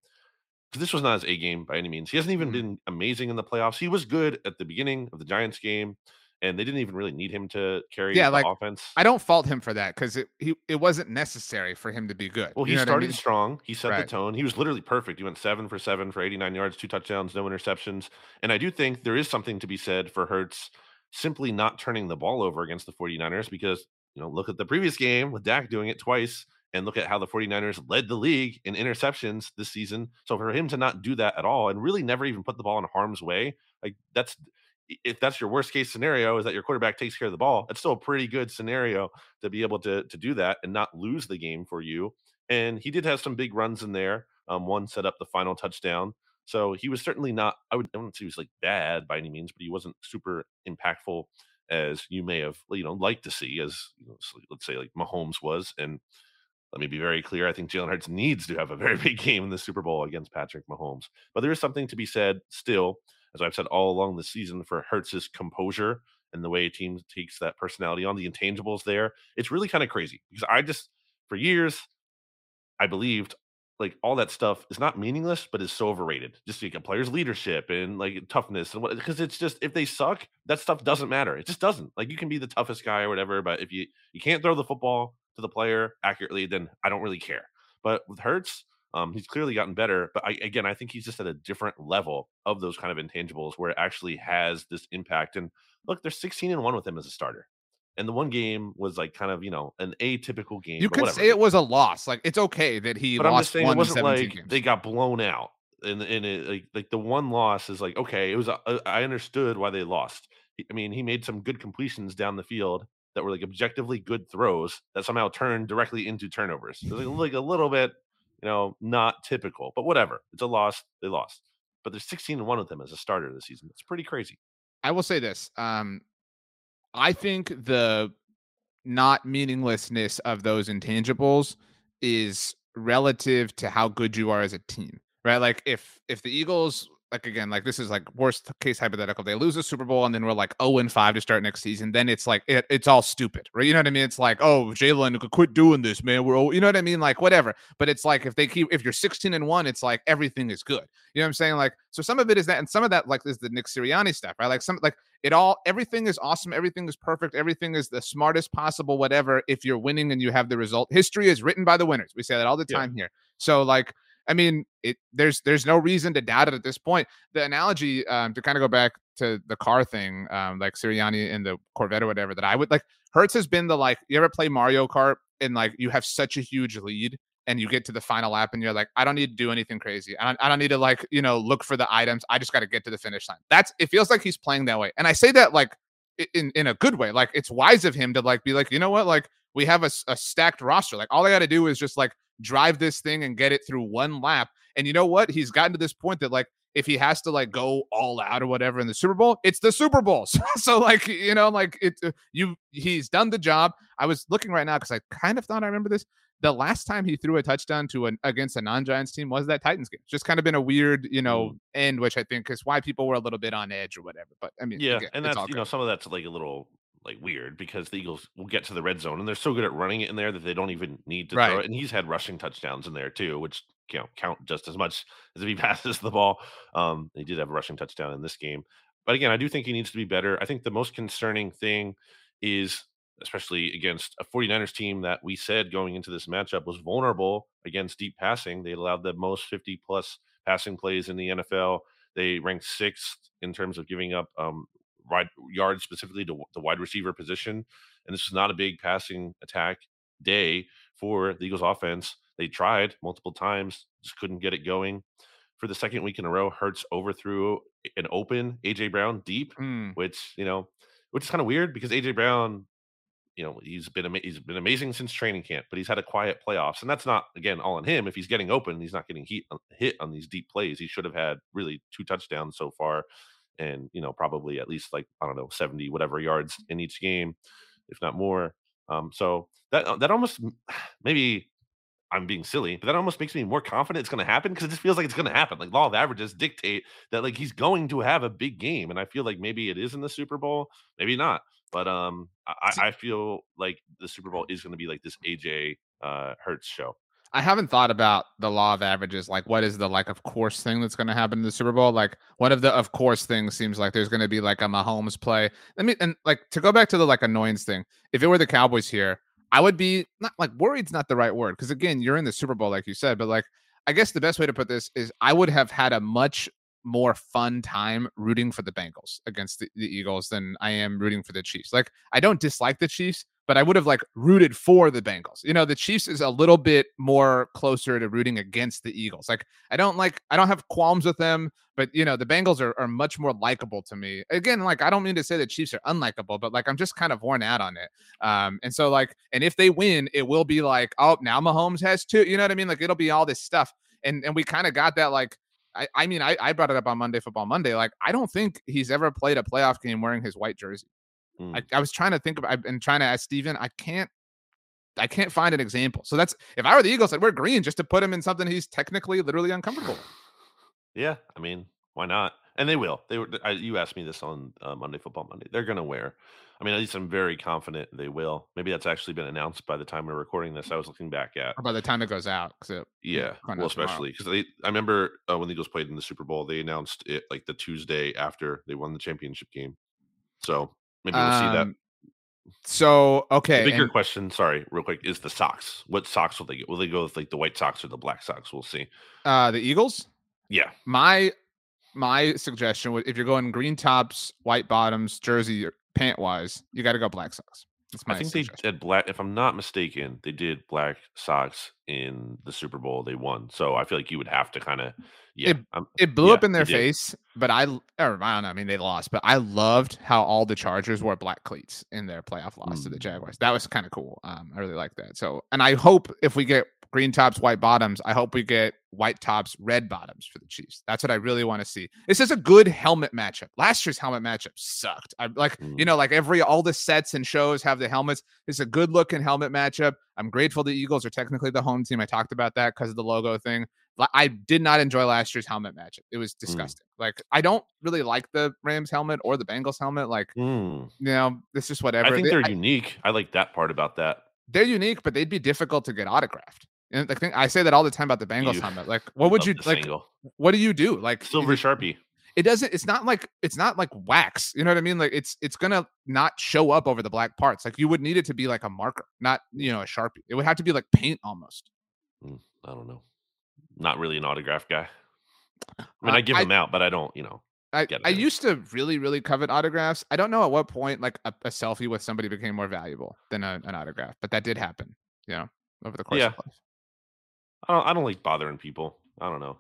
because this was not his A game by any means. He hasn't even Mhm. been amazing in the playoffs. He was good at the beginning of the Giants game, and they didn't even really need him to carry Yeah, the like, offense. I don't fault him for that because it he it wasn't necessary for him to be good. well, You he what I started mean? strong. He set Right. the tone. He was literally perfect. He went seven for seven for 89 yards, two touchdowns, no interceptions. And I do think there is something to be said for Hurts simply not turning the ball over against the 49ers because, you know, look at the previous game with Dak doing it twice and look at how the 49ers led the league in interceptions this season. So for him to not do that at all and really never even put the ball in harm's way, like that's if that's your worst case scenario is that your quarterback takes care of the ball, it's still a pretty good scenario to be able to to do that and not lose the game for you. And he did have some big runs in there. Um, one set up the final touchdown. So he was certainly not, I would wouldn't say he was like bad by any means, but he wasn't super impactful as you may have, you know, liked to see, as you know, let's say like Mahomes was. And let me be very clear. I think Jalen Hurts needs to have a very big game in the Super Bowl against Patrick Mahomes. But there is something to be said still, as I've said all along the season, for Hurts's composure and the way a team takes that personality on the intangibles there. It's really kind of crazy because I just, for years, I believed like all that stuff is not meaningless, but is so overrated. Just like a player's leadership and like toughness and what because it's just if they suck, that stuff doesn't matter. It just doesn't. Like you can be the toughest guy or whatever, but if you you can't throw the football to the player accurately, then I don't really care. But with Hurts, um, he's clearly gotten better. But I, again, I think he's just at a different level of those kind of intangibles where it actually has this impact. And look, they're 16 and one with him as a starter and the one game was like kind of you know an atypical game. You could whatever. say it was a loss. Like it's okay that he but lost I'm just saying it wasn't like games. they got blown out. And and it, like like the one loss is like okay, it was a, a, I understood why they lost. I mean, he made some good completions down the field that were like objectively good throws that somehow turned directly into turnovers. Like, like a little bit, you know, not typical, but whatever. It's a loss. They lost, but they're 16 and one with them as a starter this season. It's pretty crazy. I will say this. Um, I think the not meaninglessness of those intangibles is relative to how good you are as a team, right? Like if if the Eagles like again, like this is like worst case hypothetical. They lose a Super Bowl and then we're like 0 and 5 to start next season. Then it's like it, it's all stupid, right? You know what I mean? It's like, oh, Jalen could quit doing this, man. We're all, you know what I mean? Like whatever. But it's like if they keep if you're 16 and 1, it's like everything is good. You know what I'm saying? Like so some of it is that and some of that like is the Nick Sirianni stuff, right? Like some like it all everything is awesome, everything is perfect, everything is the smartest possible, whatever. If you're winning and you have the result, history is written by the winners. We say that all the time yeah. here. So like I mean, it there's there's no reason to doubt it at this point. The analogy um, to kind of go back to the car thing, um, like Sirianni in the Corvette or whatever, that I would like. Hurts has been the like. You ever play Mario Kart and like you have such a huge lead and you get to the final lap and you're like, I don't need to do anything crazy. I don't, I don't need to like you know look for the items. I just got to get to the finish line. That's it. Feels like he's playing that way, and I say that like in in a good way. Like it's wise of him to like be like, you know what, like we have a, a stacked roster. Like all I got to do is just like drive this thing and get it through one lap. And you know what? He's gotten to this point that like if he has to like go all out or whatever in the Super Bowl, it's the Super Bowl. So, so like you know, like it, uh, you he's done the job. I was looking right now because I kind of thought I remember this. The last time he threw a touchdown to an against a non-Giants team was that Titans game. Just kind of been a weird, you know, mm. end, which I think is why people were a little bit on edge or whatever. But I mean, yeah, again, and that's you know some of that's like a little like weird because the Eagles will get to the red zone and they're so good at running it in there that they don't even need to right. throw it. And he's had rushing touchdowns in there too, which you know count just as much as if he passes the ball. Um, he did have a rushing touchdown in this game. But again, I do think he needs to be better. I think the most concerning thing is especially against a 49ers team that we said going into this matchup was vulnerable against deep passing. They allowed the most 50 plus passing plays in the NFL. They ranked sixth in terms of giving up um, wide yards specifically to the wide receiver position. And this was not a big passing attack day for the Eagles offense. They tried multiple times, just couldn't get it going. For the second week in a row, Hurts overthrew an open AJ Brown deep, mm. which you know, which is kind of weird because AJ Brown, you know, he's been he's been amazing since training camp, but he's had a quiet playoffs, and that's not again all on him. If he's getting open, he's not getting heat, hit on these deep plays. He should have had really two touchdowns so far and you know probably at least like I don't know 70 whatever yards in each game, if not more. Um, so that uh, that almost maybe I'm being silly, but that almost makes me more confident it's going to happen because it just feels like it's going to happen. Like law of averages dictate that like he's going to have a big game, and I feel like maybe it is in the Super Bowl, maybe not. But um, I, I feel like the Super Bowl is going to be like this AJ uh, Hurts show. I haven't thought about the law of averages. Like, what is the like of course thing that's going to happen in the Super Bowl? Like, one of the of course things seems like there's going to be like a Mahomes play. Let me and like to go back to the like annoyance thing. If it were the Cowboys here, I would be not like worried's not the right word because again, you're in the Super Bowl, like you said. But like, I guess the best way to put this is I would have had a much more fun time rooting for the Bengals against the, the Eagles than I am rooting for the Chiefs. Like, I don't dislike the Chiefs but I would have like rooted for the Bengals. You know, the Chiefs is a little bit more closer to rooting against the Eagles. Like I don't like I don't have qualms with them, but you know, the Bengals are, are much more likable to me. Again, like I don't mean to say the Chiefs are unlikable, but like I'm just kind of worn out on it. Um, and so like, and if they win, it will be like, oh, now Mahomes has two. You know what I mean? Like it'll be all this stuff. And and we kind of got that like I, I mean, I, I brought it up on Monday Football Monday. Like, I don't think he's ever played a playoff game wearing his white jersey. Mm. I, I was trying to think of I've been trying to ask Steven. I can't I can't find an example. So that's if I were the Eagles, I'd wear green just to put him in something he's technically literally uncomfortable. Yeah, I mean, why not? And they will. They were. I, you asked me this on uh, Monday Football Monday. They're going to wear I mean, at least I'm very confident they will. Maybe that's actually been announced by the time we're recording this. I was looking back at. Or by the time it goes out, because Yeah, well, especially because they. I remember uh, when the Eagles played in the Super Bowl, they announced it like the Tuesday after they won the championship game. So maybe we'll see that. Um, So okay, The bigger and- question, sorry, real quick, is the socks. What socks will they get? Will they go with like the white socks or the black socks? We'll see. uh, the Eagles. Yeah, My my suggestion would if you're going green tops, white bottoms, jersey, pant wise, you got to go black socks. I think they did black. If I'm not mistaken, they did black socks in the Super Bowl. They won, so I feel like you would have to kind of, yeah. I'm- It blew Yeah, up in their face, but I or I don't know. I mean, they lost, but I loved how all the Chargers wore black cleats in their playoff loss to the Mm. Jaguars. That was kind of cool. Um, I really like that. So, and I hope if we get green tops, white bottoms, I hope we get white tops, red bottoms for the Chiefs. That's what I really want to see. This is a good helmet matchup. Last year's helmet matchup sucked. I like, you Mm. know, like every all the sets and shows have the helmets. It's a good looking helmet matchup. I'm grateful the Eagles are technically the home team. I talked about that because of the logo thing. I did not enjoy last year's helmet matchup. It was disgusting. Like I don't really like the Rams helmet or the Bengals helmet. Like Mm. you know, it's just whatever. I think They- they're I- unique. I like that part about that. they're unique, but they'd be difficult to get autographed. And I think I say that all the time about the Bengals You- helmet. Like, what would you like? angle. What do you do? Like Silver sharpie. it doesn't. It's not like it's not like wax. You know what I mean? Like it's it's gonna not show up over the black parts. Like you would need it to be like a marker, not you know a sharpie. It would have to be like paint almost. Mm, I don't know. Not really an autograph guy. I mean, Uh, I give I- them out, but I don't. You know. I, I used to really, really covet autographs. I don't know at what point like a, a selfie with somebody became more valuable than a, an autograph, but that did happen, you know, over the course Yeah. of life. I don't. I don't like bothering people. I don't know.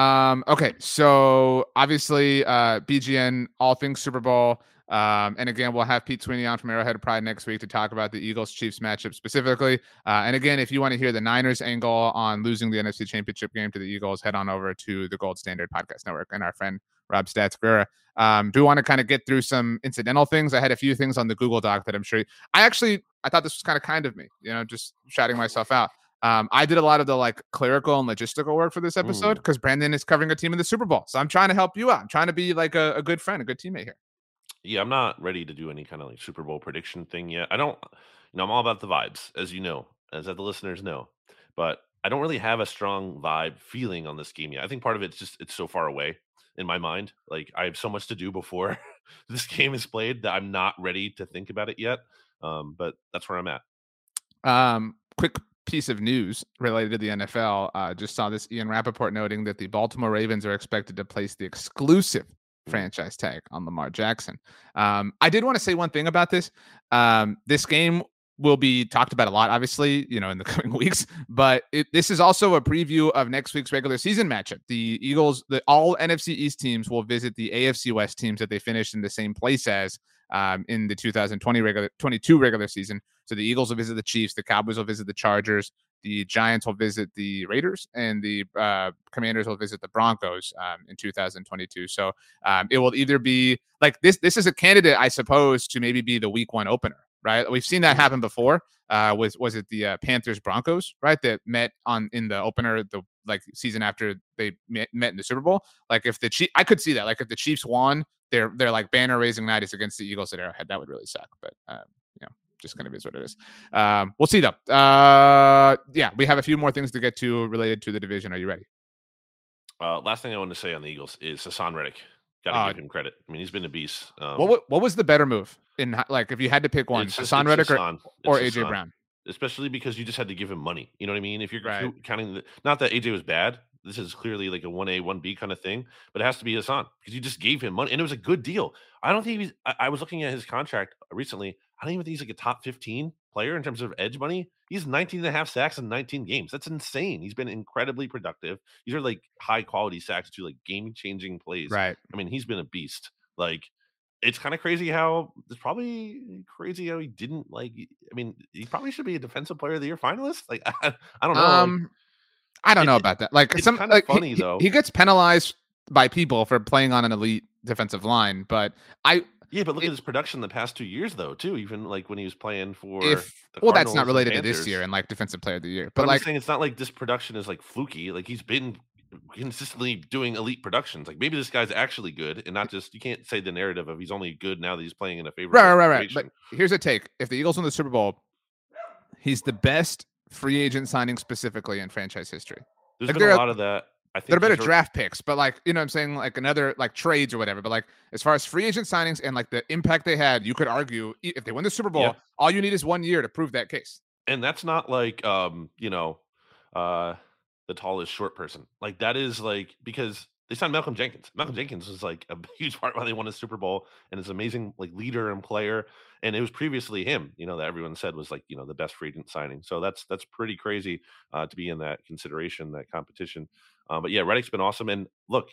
Um, okay, so obviously, uh, BGN, all things Super Bowl. Um, and again, we'll have Pete Sweeney on from Arrowhead Pride next week to talk about the Eagles Chiefs matchup specifically. Uh, and again, if you want to hear the Niners angle on losing the NFC Championship game to the Eagles, head on over to the Gold Standard Podcast Network and our friend Rob Stats Guerra. Um, do want to kind of get through some incidental things. I had a few things on the Google Doc that I'm sure I actually I thought this was kind of kind of me, you know, just shouting myself out. Um, I did a lot of the like clerical and logistical work for this episode Mm. because Brandon is covering a team in the Super Bowl. So I'm trying to help you out. I'm trying to be like a, a good friend, a good teammate here. Yeah, I'm not ready to do any kind of like Super Bowl prediction thing yet. I don't, you know, I'm all about the vibes, as you know, as the listeners know. But I don't really have a strong vibe feeling on this game yet. I think part of it's just it's so far away in my mind. Like I have so much to do before this game is played that I'm not ready to think about it yet. Um, but that's where I'm at. Um, quick piece of news related to the NFL. Uh, just saw this Ian Rapoport noting that the Baltimore Ravens are expected to place the exclusive Mm. franchise tag on Lamar Jackson. Um, I did want to say one thing about this. Um, this game will be talked about a lot, obviously, you know, in the coming weeks. But it, this is also a preview of next week's regular season matchup. The Eagles, the all NFC East teams will visit the AFC West teams that they finished in the same place as um, in the 2020 regular 22 regular season. So the Eagles will visit the Chiefs, the Cowboys will visit the Chargers, the Giants will visit the Raiders, and the uh, Commanders will visit the Broncos um, in 2022. So um, it will either be like this. This is a candidate, I suppose, to maybe be the Week One opener. Right? We've seen that happen before. Uh, was was it the uh, Panthers Broncos? Right? That met on in the opener the like season after they met, met in the Super Bowl. Like if the Chief, I could see that. Like if the Chiefs won, they're they're like banner raising night is against the Eagles at Arrowhead. That would really suck. But um, just kind of is what it is. Um, we'll see though. Uh, yeah, we have a few more things to get to related to the division. Are you ready? Uh, last thing I want to say on the Eagles is Hassan Reddick. Got to Uh, give him credit. I mean, he's been a beast. Um, what what was the better move in like if you had to pick one, Hassan Reddick or, Hassan. or AJ Hassan. Brown? especially because you just had to give him money. You know what I mean? If you're Right. cou- counting the not that AJ was bad, this is clearly like a one A one B kind of thing, but it has to be Hassan because you just gave him money and it was a good deal. I don't think he's. I, I was looking at his contract recently. I don't even think he's like a top fifteen player in terms of edge money. He's 19 and a half sacks in 19 games. That's insane. He's been incredibly productive. These are like high quality sacks to like game changing plays. Right. I mean, he's been a beast. Like, it's kind of crazy how it's probably crazy how he didn't like. I mean, he probably should be a defensive player of the year finalist. Like, I, I don't know. like, Um, I don't know it- about that. Like it's some kinda like, funny, he, though. He gets penalized by people for playing on an elite defensive line, but I yeah, but look it- at his production the past two years, though, too. Even like when he was playing for if the well, that's not related to this year and like defensive player of the year, But but I'm like saying, it's not like this production is like fluky. Like he's been consistently doing elite productions. Like maybe this guy's actually good and not just you can't say the narrative of he's only good now that he's playing in a favorite. Right, right, right, right. But here's a take: if the Eagles win the Super Bowl, he's the best free agent signing specifically in franchise history. There's like been a lot of that. I think they're better draft picks, but like you know, what I'm saying like another like trades or whatever. But like as far as free agent signings and like the impact they had, you could argue if they win the Super Bowl, yeah. all you need is one year to prove that case. And that's not like um you know, uh the tallest short person. Like that is like because they signed Malcolm Jenkins. Malcolm Jenkins was like a huge part why they won a Super Bowl and is amazing like leader and player. And it was previously him, you know, that everyone said was like, you know, the best free agent signing. So that's that's pretty crazy uh, to be in that consideration, that competition. Uh, but yeah, Reddick's been awesome. And look,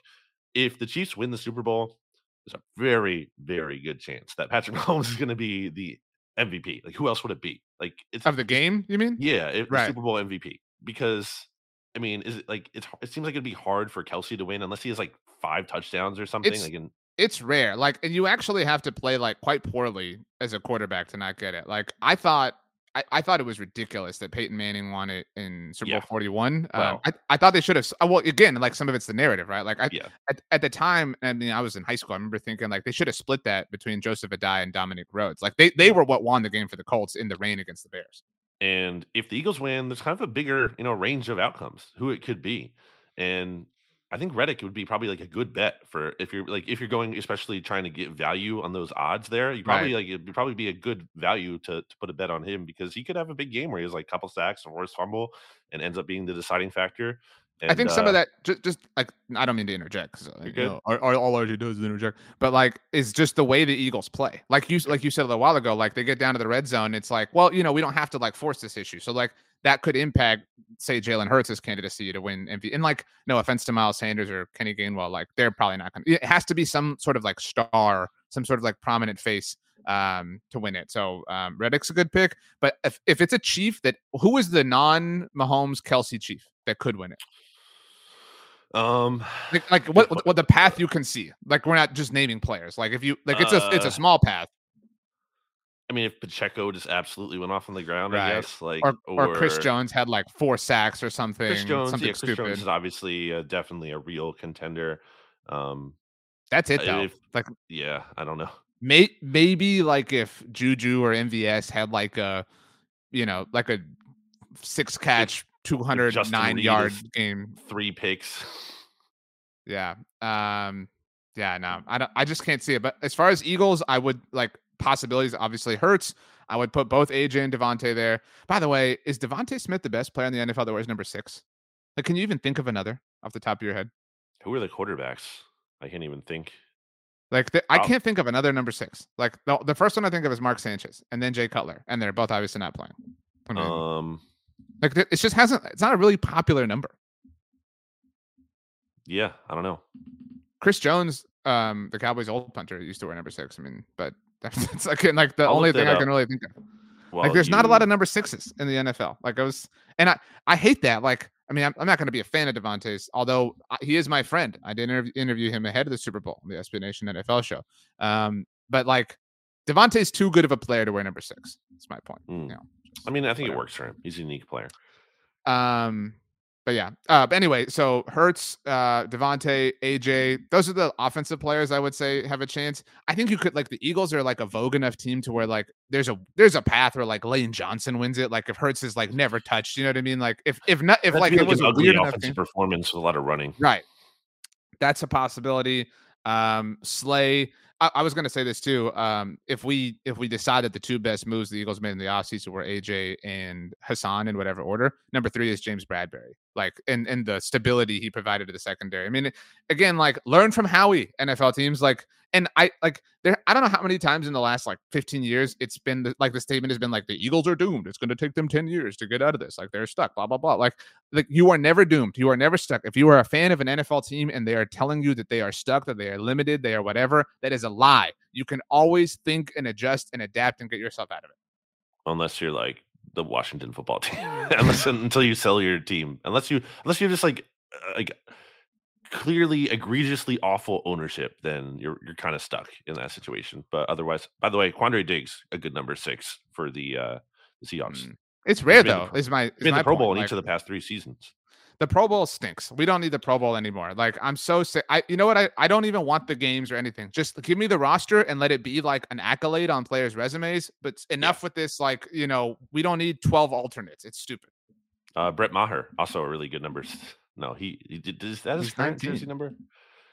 if the Chiefs win the Super Bowl, there's a very, very good chance that Patrick Mahomes is going to be the MVP. Like, who else would it be? Like, it's of the game. You mean? Yeah, it, right. Super Bowl MVP because I mean, is it like it's? It seems like it'd be hard for Kelsey to win unless he has like five touchdowns or something. It's, like in, it's rare. Like, and you actually have to play like quite poorly as a quarterback to not get it. Like, I thought I, I, thought it was ridiculous that Peyton Manning won it in Super yeah. Bowl 41. Well, um, I, I thought they should have. Uh, well, again, like some of it's the narrative, right? Like, I, yeah. at, at the time, I mean, I was in high school. I remember thinking like they should have split that between Joseph Addai and Dominic Rhodes. Like, they, they were what won the game for the Colts in the rain against the Bears. And if the Eagles win, there's kind of a bigger, you know, range of outcomes, who it could be. And I think Reddick would be probably like a good bet for if you're like if you're going, especially trying to get value on those odds there. You probably right. like it'd probably be a good value to to put a bet on him because he could have a big game where he has like a couple sacks or worse fumble and ends up being the deciding factor. And, I think some uh, of that just, just like I don't mean to interject because like, you know, all RG does is interject, but like it's just the way the Eagles play. Like you like you said a while ago, like they get down to the red zone, it's like, well, you know, we don't have to like force this issue. So like that could impact, say, Jalen Hurts' candidacy to win MVP. And like, no offense to Miles Sanders or Kenny Gainwell, like they're probably not going to. It has to be some sort of like star, some sort of like prominent face um to win it. So um Reddick's a good pick. But if, if it's a chief that who is the non Mahomes Kelsey chief that could win it? Um, like, like what what the path you can see? Like we're not just naming players. Like if you like, it's a it's a uh small path. I mean, if Pacheco just absolutely went off on the ground, right. I guess, like, or, or, or, Chris Jones had like four sacks or something. Chris Jones, something yeah, Chris stupid. Jones is obviously uh, definitely a real contender. Um, That's it though. If, like, yeah, I don't know. May, maybe like if Juju or MVS had like a, you know, like a six catch, two hundred nine yard game, three picks. Yeah. Um. Yeah. No, I don't. I just can't see it. But as far as Eagles, I would like possibilities obviously Hurts. I would put both AJ and DeVonta there. By the way, is DeVonta Smith the best player in the NFL that wears number six? Like, can you even think of another off the top of your head? Who are the quarterbacks? I can't even think. Like, the, I can't think of another number six. Like, the, the first one I think of is Mark Sanchez and then Jay Cutler, and they're both obviously not playing. I mean, um, like, it just hasn't, it's not a really popular number. Yeah, I don't know. Chris Jones, um, the Cowboys' old punter, used to wear number six. I mean, but That's like, like the I'll only thing I can really think of. Well, like, there's you... not a lot of number sixes in the NFL. Like, I was, and I, I hate that. Like, I mean, I'm, I'm not going to be a fan of DeVonta's, although he is my friend. I did interview, interview him ahead of the Super Bowl, on the SB Nation NFL show. Um, but like, DeVonta's too good of a player to wear number six. That's my point. Mm. You know, I mean, I think whatever. it works for him. He's a unique player. Um, but yeah. Uh, but anyway, so Hurts, uh, DeVonta, AJ, those are the offensive players I would say have a chance. I think you could like the Eagles are like a vogue enough team to where like there's a there's a path where like Lane Johnson wins it. Like if Hurts is like never touched, you know what I mean? Like if if not if That'd like it was a weird offensive performance with a lot of running, right? That's a possibility. Um, Slay. I, I was going to say this too. Um, if we if we decided the two best moves the Eagles made in the offseason were AJ and Hassan in whatever order, number three is James Bradberry. Like and and the stability he provided to the secondary. I mean, again, like learn from Howie. NFL teams like and I like there. I don't know how many times in the last like 15 years it's been the, like the statement has been like the Eagles are doomed. It's going to take them 10 years to get out of this. Like they're stuck. Blah blah blah. Like like you are never doomed. You are never stuck. If you are a fan of an NFL team and they are telling you that they are stuck, that they are limited, they are whatever, that is a lie. You can always think and adjust and adapt and get yourself out of it. Unless you're like the Washington football team, unless until you sell your team, unless you unless you're just like uh, like clearly egregiously awful ownership, then you're you're kind of stuck in that situation. But otherwise, by the way, Quandre Diggs a good number six for the uh the Seahawks. Mm. It's rare though. The, is my is my the Pro Bowl in like, each of the past three seasons. The Pro Bowl stinks. We don't need the Pro Bowl anymore. Like I'm so sick. I you know what? I, I don't even want the games or anything. Just give me the roster and let it be like an accolade on players' resumes. But enough yeah. with this. Like you know, we don't need 12 alternates. It's stupid. Uh, Brett Maher also a really good number. No, he, he did. Is that his current jersey number?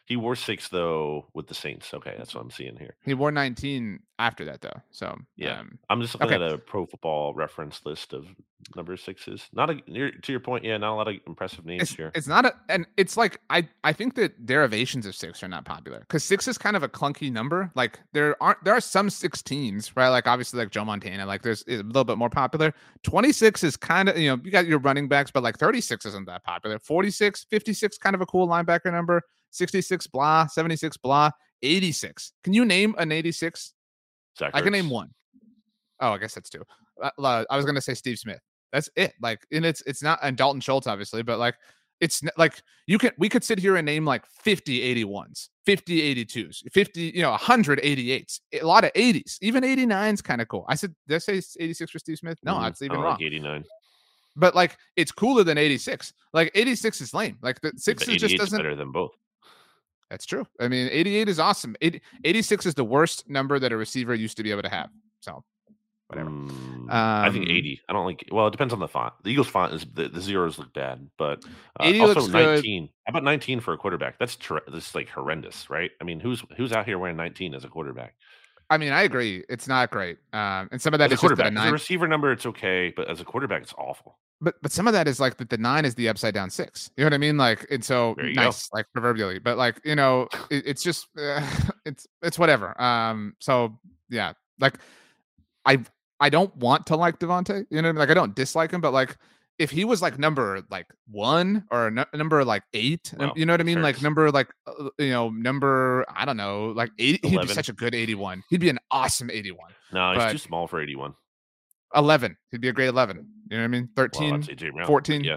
He wore six though with the Saints. Okay, that's what I'm seeing here. He wore 19 after that though. So yeah, um, I'm just looking okay. at a Pro Football Reference list of number sixes. Not a near to your point. Yeah, not a lot of impressive names it's, here. It's not a, and it's like I I think that derivations of six are not popular because six is kind of a clunky number. Like there aren't there are some 16s right. Like obviously like Joe Montana. Like there's a little bit more popular. 26 is kind of you know you got your running backs, but like 36 isn't that popular. 46, 56 kind of a cool linebacker number. 66 blah, 76 blah, 86. Can you name an 86? Zach I can name one. Oh, I guess that's two. Uh, I was gonna say Steve Smith. That's it. Like, and it's it's not and Dalton Schultz, obviously, but like it's like you can we could sit here and name like 50 81s 50 82s 50 you know 188s a lot of 80s even 89s kind of cool i said did i say 86 for steve smith no mm, that's even wrong like 89 but like it's cooler than 86 like 86 is lame like the six just doesn't better than both that's true. I mean, 88 is awesome. 80, 86 is the worst number that a receiver used to be able to have. So, whatever. Mm, um, I think 80. I don't like. Well, it depends on the font. The Eagles font is the, the zeros look bad, but uh, 80 also looks 19. Good. How about 19 for a quarterback? That's ter- this like horrendous, right? I mean, who's who's out here wearing 19 as a quarterback? I mean, I agree. It's not great, um, and some of that as is just a nine. As a receiver number, it's okay, but as a quarterback, it's awful. But but some of that is like that the nine is the upside down six. You know what I mean? Like and so nice, go. like proverbially. But like you know, it, it's just uh, it's it's whatever. Um. So yeah, like I I don't want to like DeVonta. You know, what I mean? like I don't dislike him, but like if he was like number like one or n- number like eight, well, you know what I mean? Like number like uh, you know number I don't know like eight. He'd be such a good eighty-one. He'd be an awesome eighty-one. No, he's too small for eighty-one. 11. He'd be a great 11. You know what I mean? 13, well, 14. Yeah.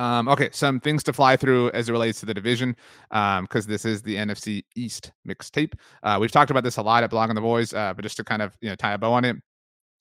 Um, okay, some things to fly through as it relates to the division, because um, this is the NFC East mixtape. Uh, we've talked about this a lot at Blogging the Boys, uh, but just to kind of you know tie a bow on it,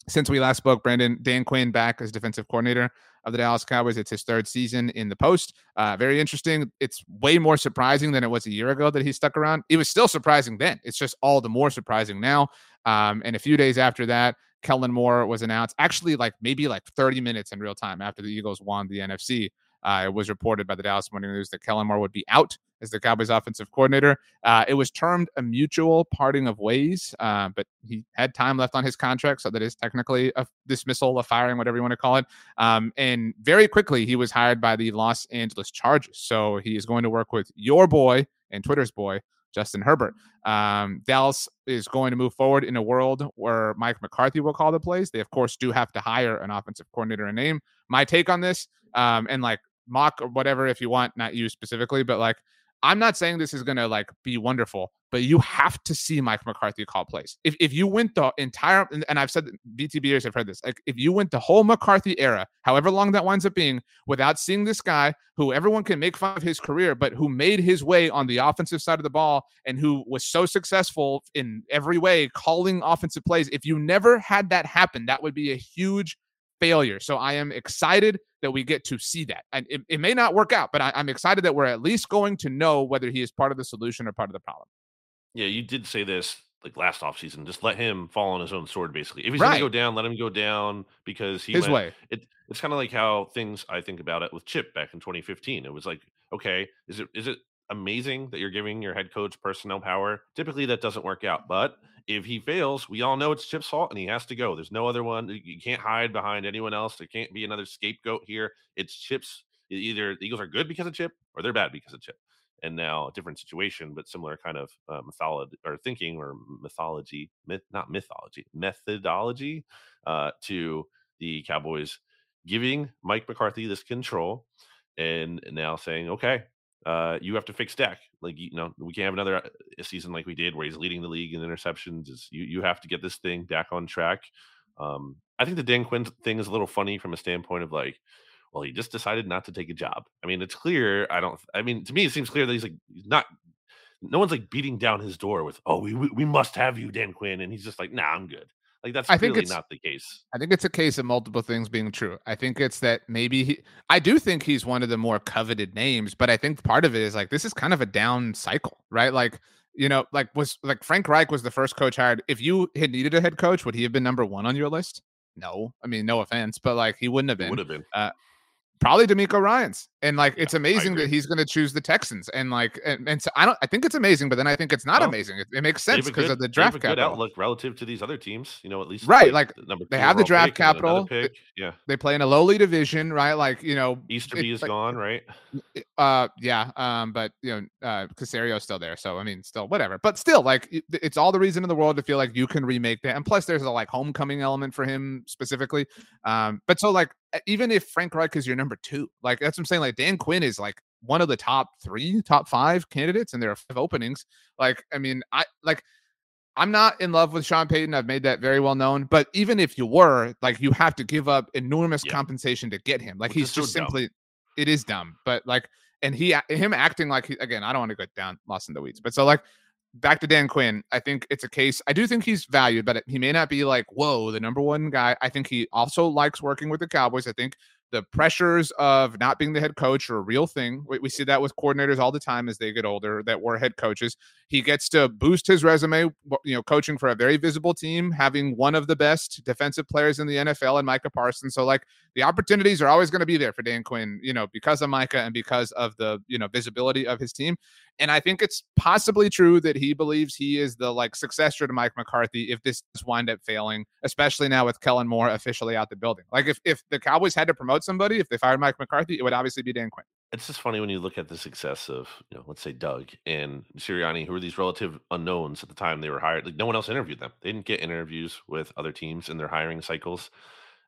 since we last spoke, Brandon Dan Quinn back as defensive coordinator of the Dallas Cowboys. It's his third season in the post. Uh, very interesting. It's way more surprising than it was a year ago that he stuck around. It was still surprising then. It's just all the more surprising now. Um, and a few days after that, Kellen Moore was announced. Actually, like maybe like 30 minutes in real time after the Eagles won the NFC. Uh, it was reported by the Dallas Morning News that Kellen Moore would be out as the Cowboys offensive coordinator. Uh, it was termed a mutual parting of ways, uh, but he had time left on his contract, so that is technically a dismissal, a firing, whatever you want to call it. Um, and very quickly, he was hired by the Los Angeles Chargers. So he is going to work with your boy and Twitter's boy, Justin Herbert. Um, Dallas is going to move forward in a world where Mike McCarthy will call the plays. They, of course, do have to hire an offensive coordinator and name. My take on this, um, and like mock or whatever if you want, not you specifically, but like I'm not saying this is to like be wonderful, but you have to see Mike McCarthy call plays. If, if you went the entire, and I've said BTBers have heard this, like if you went the whole McCarthy era, however long that winds up being, without seeing this guy who everyone can make fun of his career, but who made his way on the offensive side of the ball and who was so successful in every way calling offensive plays, if you never had that happen, that would be a huge failure. So I am excited that we get to see that. And it, it may not work out, but I, I'm excited that we're at least going to know whether he is part of the solution or part of the problem. Yeah, you did say this like last offseason. Just let him fall on his own sword, basically. If he's Right. gonna go down, let him go down because he His went, way. It, it's kind of like how things I think about it with Chip back in 2015. It was like, okay, is it is it amazing that you're giving your head coach personnel power? Typically, that doesn't work out. But if he fails, we all know it's Chip's fault, and he has to go. There's no other one. You- can't hide behind anyone else. There can't be another scapegoat here. It's Chip's. Either the Eagles are good because of Chip, or they're bad because of Chip. And now a different situation, but similar kind of uh, mythology or thinking or mythology, myth, not mythology, methodology uh, to the Cowboys giving Mike McCarthy this control and now saying, okay, uh, you have to fix Dak. Like, you know, we can't have another uh, season like we did where he's leading the league in interceptions. Is you, you have to get this thing back on track. Um, I think the Dan Quinn thing is a little funny from a standpoint of like, well, he just decided not to take a job. I mean, it's clear. I don't. I mean, to me, it seems clear that he's like he's not. No one's like beating down his door with, "Oh, we, we must have you, Dan Quinn," and he's just like, "Nah, I'm good." Like that's I think it's- not the case. I think it's a case of multiple things being true. I think it's that maybe he, I do think he's one of the more coveted names, but I think part of it is like this is kind of a down cycle, right? Like, you know, like was like Frank Reich was the first coach hired. If you had needed a head coach, would he have been number one on your list? No. I mean, no offense, but like he wouldn't have been. would have been. Uh, probably DeMeco Ryans. And like it's amazing that he's gonna choose the Texans. And like and, and so I don't I think it's amazing, but then I think it's not Well, amazing. It, it makes sense because of the they have draft a good capital. outlook relative to these other teams. You know, at least Right, like, the number they have the draft capital. Pick. Yeah, They play in a lowly division, right? Like, you know, Easterby is like- gone, right? Uh, yeah. Um, but you know, uh, Caserio's still there, so I mean, still whatever. But still, like, it- it's all the reason in the world to feel like you can remake that. And plus, there's a like homecoming element for him specifically. Um, but so like, even if Frank Reich is your number two, like that's what I'm saying. Like Dan Quinn is like one of the top three, top five candidates, and there are five openings. Like, I mean, I like. I'm not in love with Sean Payton. I've made that very well known. But even if you were, like, you have to give up enormous Yeah. compensation to get him. Like, Which he's is so just dumb. simply, it is dumb. But like, and he, him acting like he, again, I don't want to go down lost in the weeds. But so like, back to Dan Quinn, I think it's a case. I do think he's valued, but he may not be like, whoa, the number one guy. I think he also likes working with the Cowboys. I think the pressures of not being the head coach are a real thing. We, we see that with coordinators all the time as they get older that were head coaches. He gets to boost his resume, you know, coaching for a very visible team, having one of the best defensive players in the NFL and Micah Parsons. So like the opportunities are always going to be there for Dan Quinn, you know, because of Micah and because of the, you know, visibility of his team. And I think it's possibly true that he believes he is the like successor to Mike McCarthy if this wind up failing, especially now with Kellen Moore officially out the building. Like if if the Cowboys had to promote somebody, if they fired Mike McCarthy, it would obviously be Dan Quinn. It's just funny when you look at the success of, you know, let's say Doug and Sirianni, who were these relative unknowns at the time they were hired. Like no one else interviewed them. They didn't get interviews with other teams in their hiring cycles.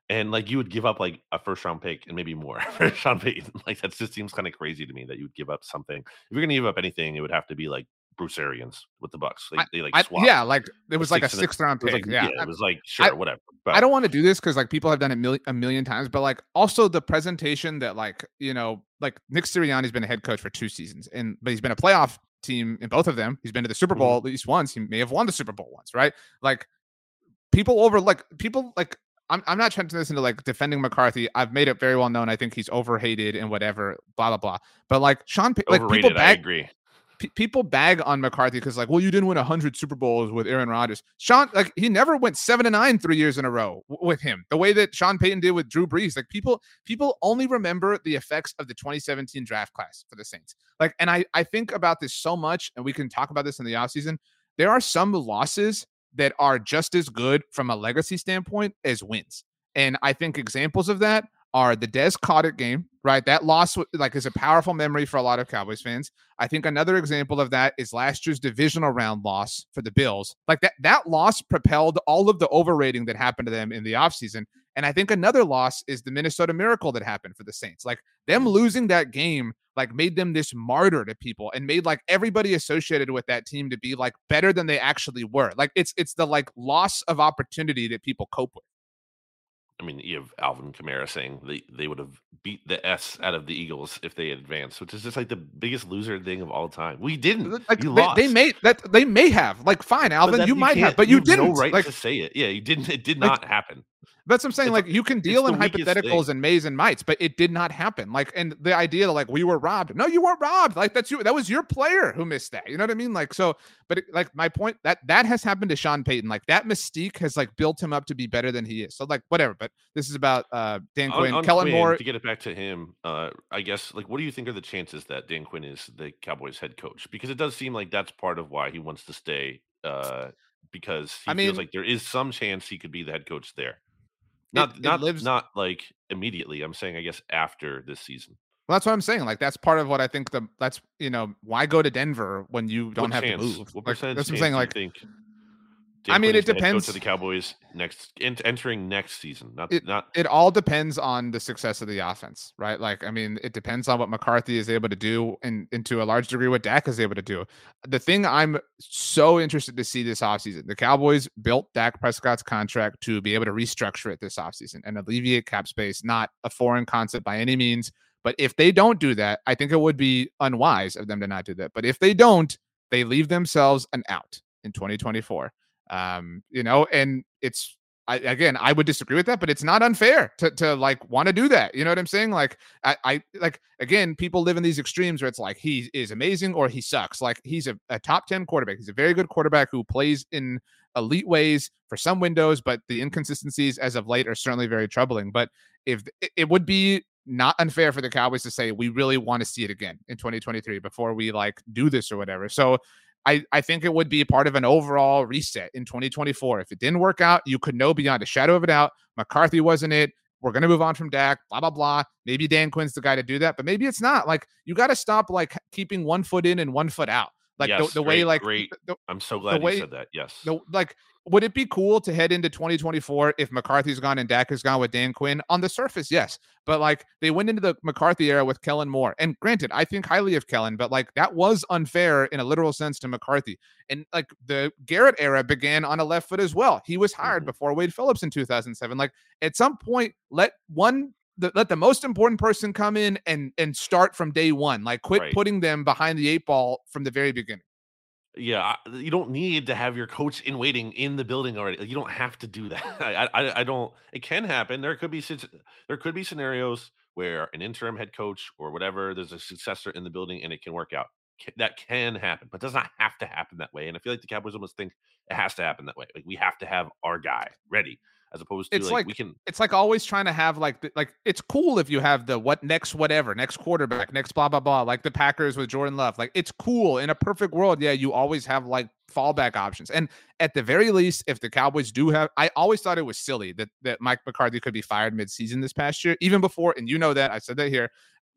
And like you would give up like a first round pick and maybe more for Sean Payton. Like that just seems kind of crazy to me that you would give up something. If you're gonna give up anything, it would have to be like Bruce Arians with the Bucs. Like they like I, yeah, like it was like a six and a- sixth round pick. like, yeah, yeah, I- it was like sure, whatever. But I don't want to do this because like people have done it mil- a million times, but like also the presentation that like you know like Nick Sirianni's been a head coach for two seasons, and but he's been a playoff team in both of them. He's been to the Super Mhm. Bowl at least once. He may have won the Super Bowl once, right? Like people over like people like I'm I'm not trying to listen to like defending McCarthy. I've made it very well known. I think he's overhated and whatever, blah blah blah. But like Sean, Pa- like people overrated. I agree. Pe- people bag on McCarthy because like, well, you didn't win hundred Super Bowls with Aaron Rodgers. Sean, like, he never went seven to nine three years in a row w- with him. The way that Sean Payton did with Drew Brees. Like, people people only remember the effects of the 2017 draft class for the Saints. Like, and I I think about this so much, and we can talk about this in the offseason. There are some losses that are just as good from a legacy standpoint as wins. And I think examples of that are the Des Cottet game, right? That loss like is a powerful memory for a lot of Cowboys fans. I think another example of that is last year's divisional round loss for the Bills. Like that that loss propelled all of the overrating that happened to them in the offseason. And I think another loss is the Minnesota Miracle that happened for the Saints. Like them mm. losing that game like made them this martyr to people and made like everybody associated with that team to be like better than they actually were. Like it's it's the like loss of opportunity that people cope with. I mean, you have Alvin Kamara saying they, they would have beat the S out of the Eagles if they had advanced, which is just like the biggest loser thing of all time. We didn't. Like you they, lost. they may that they may have like fine, Alvin, that- you might have, but you, have didn't. No right like to say it. Yeah, you didn't. It did like, not happen. That's what I'm saying. It's- like you can deal in hypotheticals and mays and mites, but it did not happen. Like, and the idea that like we were robbed. No, you weren't robbed. Like that's you. That was your player who missed that. You know what I mean? Like so. But it, like my point that that has happened to Sean Payton. Like that mystique has like built him up to be better than he is. So like whatever. But this is about uh Dan On- Quinn, on Kellen Quinn, Moore. To get it back to him, uh, I guess like what do you think are the chances that Dan Quinn is the Cowboys head coach? Because it does seem like that's part of why he wants to stay. Uh, because he I feels like there is some chance he could be the head coach there. Not it not lives- not like immediately. I'm saying I guess after this season. Well, that's what I'm saying. Like that's part of what I think the that's you know why go to Denver when you don't What have chance? to move. What Like, percentage that's what I'm saying. Like think I mean, Quinn it is the head coach depends- of the Cowboys next en- entering next season. Not It- not it all depends on the success of the offense, right? Like, I mean, it depends on what McCarthy is able to do and, and to a large degree what Dak is able to do. The thing I'm so interested to see this offseason, the Cowboys built Dak Prescott's contract to be able to restructure it this offseason and alleviate cap space, not a foreign concept by any means. But if they don't do that, I think it would be unwise of them to not do that. But if they don't, they leave themselves an out in 2024. Um, you know, and it's I, again, I would disagree with that, but it's not unfair to to like want to do that. You know what I'm saying? Like, I, I like again, people live in these extremes where it's like he is amazing or he sucks. Like he's a, a top ten quarterback. He's a very good quarterback who plays in elite ways for some windows, but the inconsistencies as of late are certainly very troubling. But if it, it would be not unfair for the Cowboys to say we really want to see it again in 2023 before we like do this or whatever. So I, I think it would be part of an overall reset in 2024. If it didn't work out, you could know beyond a shadow of a doubt McCarthy wasn't it. We're going to move on from Dak, blah, blah, blah. Maybe Dan Quinn's the guy to do that, but maybe it's not. Like, you got to stop like keeping one foot in and one foot out. Like, the, Yes, the way, great, like, great. the, I'm so glad way- you said that. Yes. the, like, would it be cool to head into 2024 if McCarthy's gone and Dak is gone with Dan Quinn? On the surface, yes. But like they went into the McCarthy era with Kellen Moore. And granted, I think highly of Kellen, but like that was unfair in a literal sense to McCarthy. And like the Garrett era began on a left foot as well. He was hired Mhm. before Wade Phillips in 2007. Like at some point, let one the, let the most important person come in and and start from day one. Like quit Right. putting them behind the eight ball from the very beginning. Yeah, you don't need to have your coach in waiting in the building already. You don't have to do that. I, I, I don't. It can happen. There could be there could be scenarios where an interim head coach or whatever, there's a successor in the building, and it can work out. That can happen, but does not have to happen that way. And I feel like the Cowboys almost think it has to happen that way. Like we have to have our guy ready, as opposed to It's like, like- we can. it's like always trying to have like the, like it's cool if you have the what next whatever next quarterback next blah blah blah like the Packers with Jordan Love like it's cool in a perfect world yeah you always have like fallback options and at the very least if the Cowboys do have I always thought it was silly that that Mike McCarthy could be fired midseason this past year even before and you know that I said that here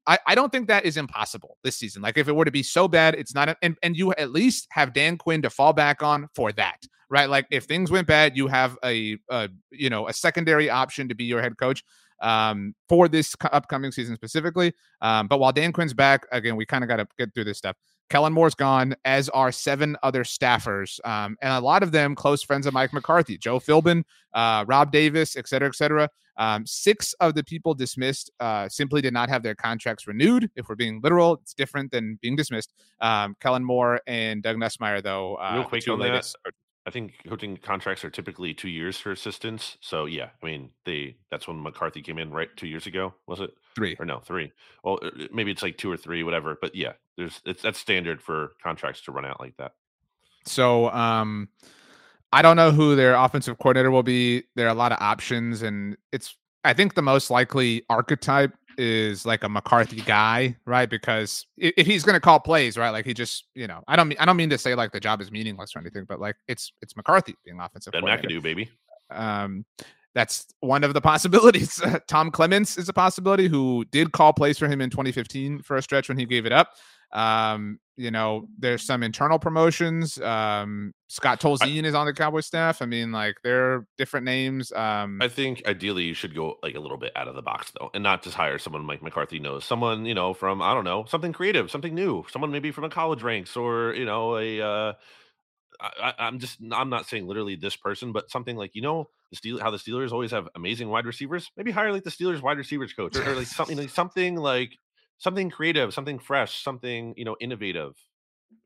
I, I don't think that is impossible this season. Like if it were to be so bad, it's not. A, and and you at least have Dan Quinn to fall back on for that, right? Like if things went bad, you have a, a you know a secondary option to be your head coach um, for this upcoming season specifically. Um, but while Dan Quinn's back, again, we kind of got to get through this stuff. Kellen Moore's gone, as are seven other staffers, um, and a lot of them close friends of Mike McCarthy, Joe Philbin, uh, Rob Davis, et cetera, et cetera. Um, six of the people dismissed uh, simply did not have their contracts renewed. If we're being literal, it's different than being dismissed. Um, Kellen Moore and Doug Nussmeier, though, uh, Real quick on that, I think coaching contracts are typically two years for assistants. So yeah, I mean they that's when McCarthy came in, right? Two years ago, was it? three. Or no, three. Well, uh, uh, maybe it's like two or three, whatever. But yeah, there's it's that's standard for contracts to run out like that. So um I don't know who their offensive coordinator will be. There are a lot of options, and it's I think the most likely archetype is like a McCarthy guy, right? Because if he's going to call plays, right, like he just, you know, I don't mean I don't mean to say like the job is meaningless or anything, but like it's it's McCarthy being offensive Ben. McAdoo, baby. Um, that's one of the possibilities. Tom Clements is a possibility who did call plays for him in 2015 for a stretch when he gave it up. Um, you know, there's some internal promotions. Um, Scott Tolzien is on the Cowboy staff. I mean, like they're different names. Um, I think ideally you should go like a little bit out of the box though, and not just hire someone Mike McCarthy knows. Someone you know from I don't know something creative, something new. Someone maybe from a college ranks or you know a. Uh, I, I- I'm just I'm not saying literally this person, but something like you know the Steel how the Steelers always have amazing wide receivers. Maybe hire like the Steelers wide receivers coach or, or like something like something like something creative, something fresh, something you know innovative.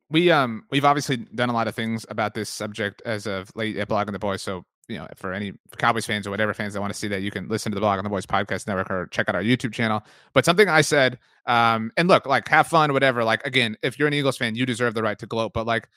we um we've obviously done a lot of things about this subject as of late at Blog Blogging the Boys. So you know, for any Cowboys fans or whatever fans that want to see that, you can listen to the Blogging the Boys Podcast Network or check out our YouTube channel. But something I said, um, and look, like have fun, whatever. Like again, if you're an Eagles fan, you deserve the right to gloat. But like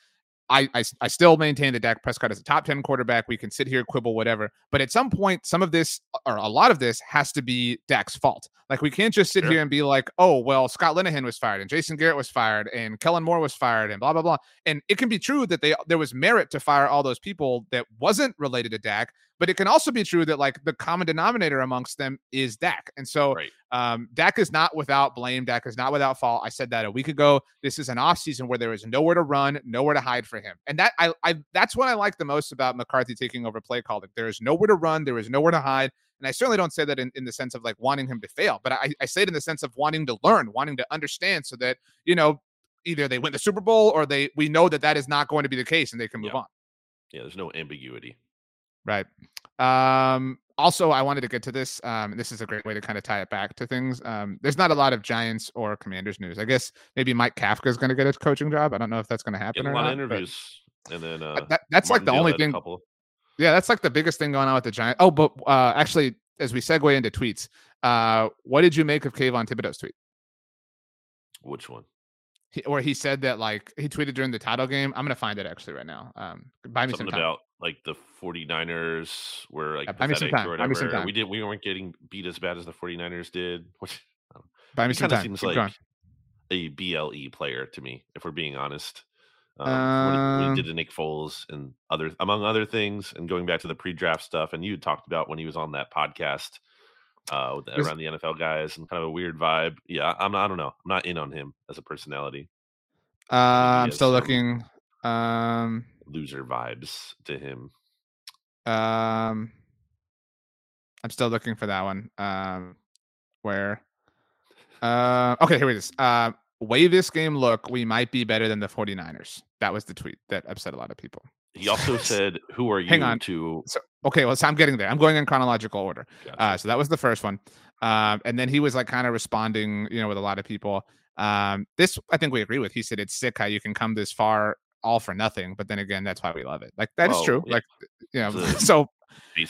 I, I, I still maintain that Dak Prescott is a top 10 quarterback. We can sit here, quibble, whatever. But at some point, some of this or a lot of this has to be Dak's fault. Like we can't just sit Sure. here and be like, oh, well, Scott Linehan was fired and Jason Garrett was fired and Kellen Moore was fired and blah, blah, blah. And it can be true that they there was merit to fire all those people that wasn't related to Dak, but it can also be true that like the common denominator amongst them is Dak. And so Right. um, Dak is not without blame. Dak is not without fault. I said that a week ago. This is an offseason where there is nowhere to run, nowhere to hide for him. And that I, I that's what I like the most about McCarthy taking over play calling. There is nowhere to run, there is nowhere to hide. And I certainly don't say that in, in the sense of like wanting him to fail, but I, I say it in the sense of wanting to learn, wanting to understand so that, you know, either they win the Super Bowl or they we know that that is not going to be the case and they can move Yeah. on. Yeah, there's no ambiguity. Right. Um, also, I wanted to get to this. Um, this is a great way to kind of tie it back to things. Um, there's not a lot of Giants or Commanders news. I guess maybe Mike Kafka is going to get a coaching job. I don't know if that's going to happen a lot not. of interviews, and then uh, that, that's like the only thing. Yeah, that's like the biggest thing going on with the Giants. Oh, but uh, actually, as we segue into tweets, uh, what did you make of Kayvon Thibodeaux's tweet? Which one? He, where he said that like he tweeted during the title game. I'm gonna find it actually right now. Um, buy me Something some time. about like the 49ers were like Yeah, buy me some pathetic time, or buy me some whatever. time. We did. We weren't getting beat as bad as the 49ers did. Which buy me some kind of time. seems Keep like going. a BLE player to me, if we're being honest. Um, Um, he did to Nick Foles and other, among other things, and going back to the pre-draft stuff, and you talked about when he was on that podcast uh, with the, around the NFL guys and kind of a weird vibe. Yeah, I'm not. I don't know. I'm not in on him as a personality. Uh, I'm still looking. Um, Loser vibes to him. Um, I'm still looking for that one. Um, where? Uh, okay, here it is. Uh, way this game look, we might be better than the 49ers. That was the tweet that upset a lot of people. He also said, "Who are you Hang on. to?" So, okay, well, so I'm getting there. I'm going in chronological order. Gotcha. Uh, so that was the first one. Um, and then he was like kind of responding, you know, with a lot of people. Um, this I think we agree with. He said it's sick how you can come this far all for nothing, but then again, that's why we love it. Like that is Well, true. yeah. Like you know, so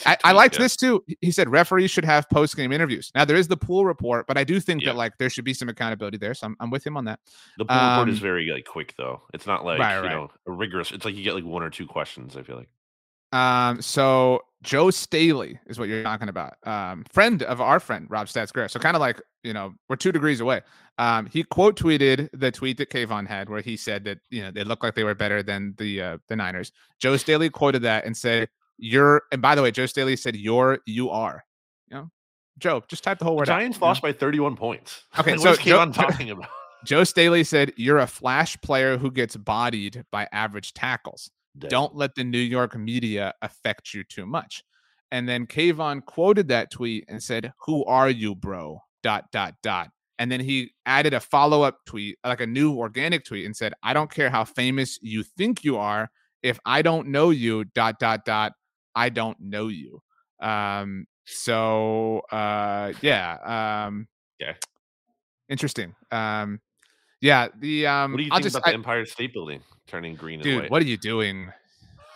I, I liked yeah. this too. He said referees should have post game interviews. Now there is the pool report, but I do think Yeah. that like there should be some accountability there. So I'm, I'm with him on that. The pool report is um, very like quick though. It's not like Right, you right. know a rigorous. It's like you get like one or two questions. I feel like. Um, so Joe Staley is what you're talking about. Um, friend of our friend Rob Stats Greer. So kind of like you know we're two degrees away. Um, he quote tweeted the tweet that Kayvon had where he said that you know they looked like they were better than the uh, the Niners. Joe Staley quoted that and said you're. And by the way, Joe Staley said you're you are. You know, Joe, just type the whole The word. out, Giants you know? lost by 31 points. Okay, Like, so what is Joe- Kayvon Joe- talking about? Joe Staley said, You're a flash player who gets bodied by average tackles. Damn. Don't let the New York media affect you too much. And then Kayvon quoted that tweet and said, Who are you, bro? Dot, dot, dot. And then he added a follow up tweet, like a new organic tweet, and said, I don't care how famous you think you are. If I don't know you, dot, dot, dot, I don't know you. Um, so uh yeah. Um Okay. interesting. Um yeah, the um What do you I'll think just about I- the Empire State Building turning green dude, white? what are you doing?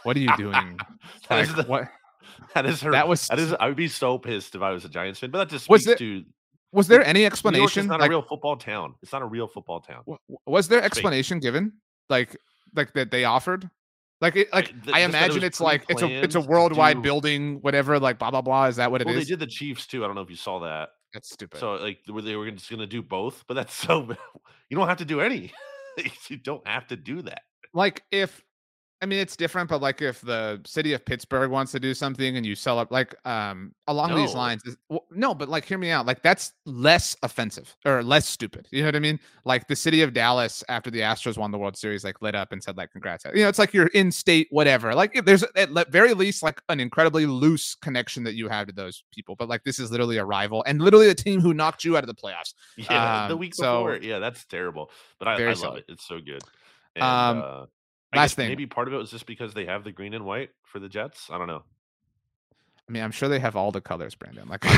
What are you doing? that, is Like, the, what that is her. that was that is. I would be so pissed if I was a Giants fan. But that just Was speaks there- to was there any explanation? It's not Like, a real football town. It's not a real football town. was there explanation given? Like like that they offered? Like it, like I that it imagine was it's like it's a it's a worldwide do- building, whatever. Like blah blah blah. Is that what it is? Well, they did the Chiefs too. I don't know if you saw that. That's stupid. So like they were- they were just going to do both, but that's so you don't have to do any. you don't have to do that. like if I mean it's different, but like if the city of Pittsburgh wants to do something and you sell up like um along these lines, well, no, but like hear me out. Like that's less offensive or less stupid. You know what I mean? Like the city of Dallas after the Astros won the World Series, like lit up and said like congrats. You know, it's like you're in state, whatever. Like if there's at very least like an incredibly loose connection that you have to those people. But like this is literally a rival and literally a team who knocked you out of the playoffs. Yeah, the Um, week so- before. Yeah, that's terrible. But I, I love silly. it. It's so good. And, Um, uh, I last thing. maybe part of it was just because they have the green and white for the Jets. I don't know. I mean, I'm sure they have all the colors, Brandon. Like, like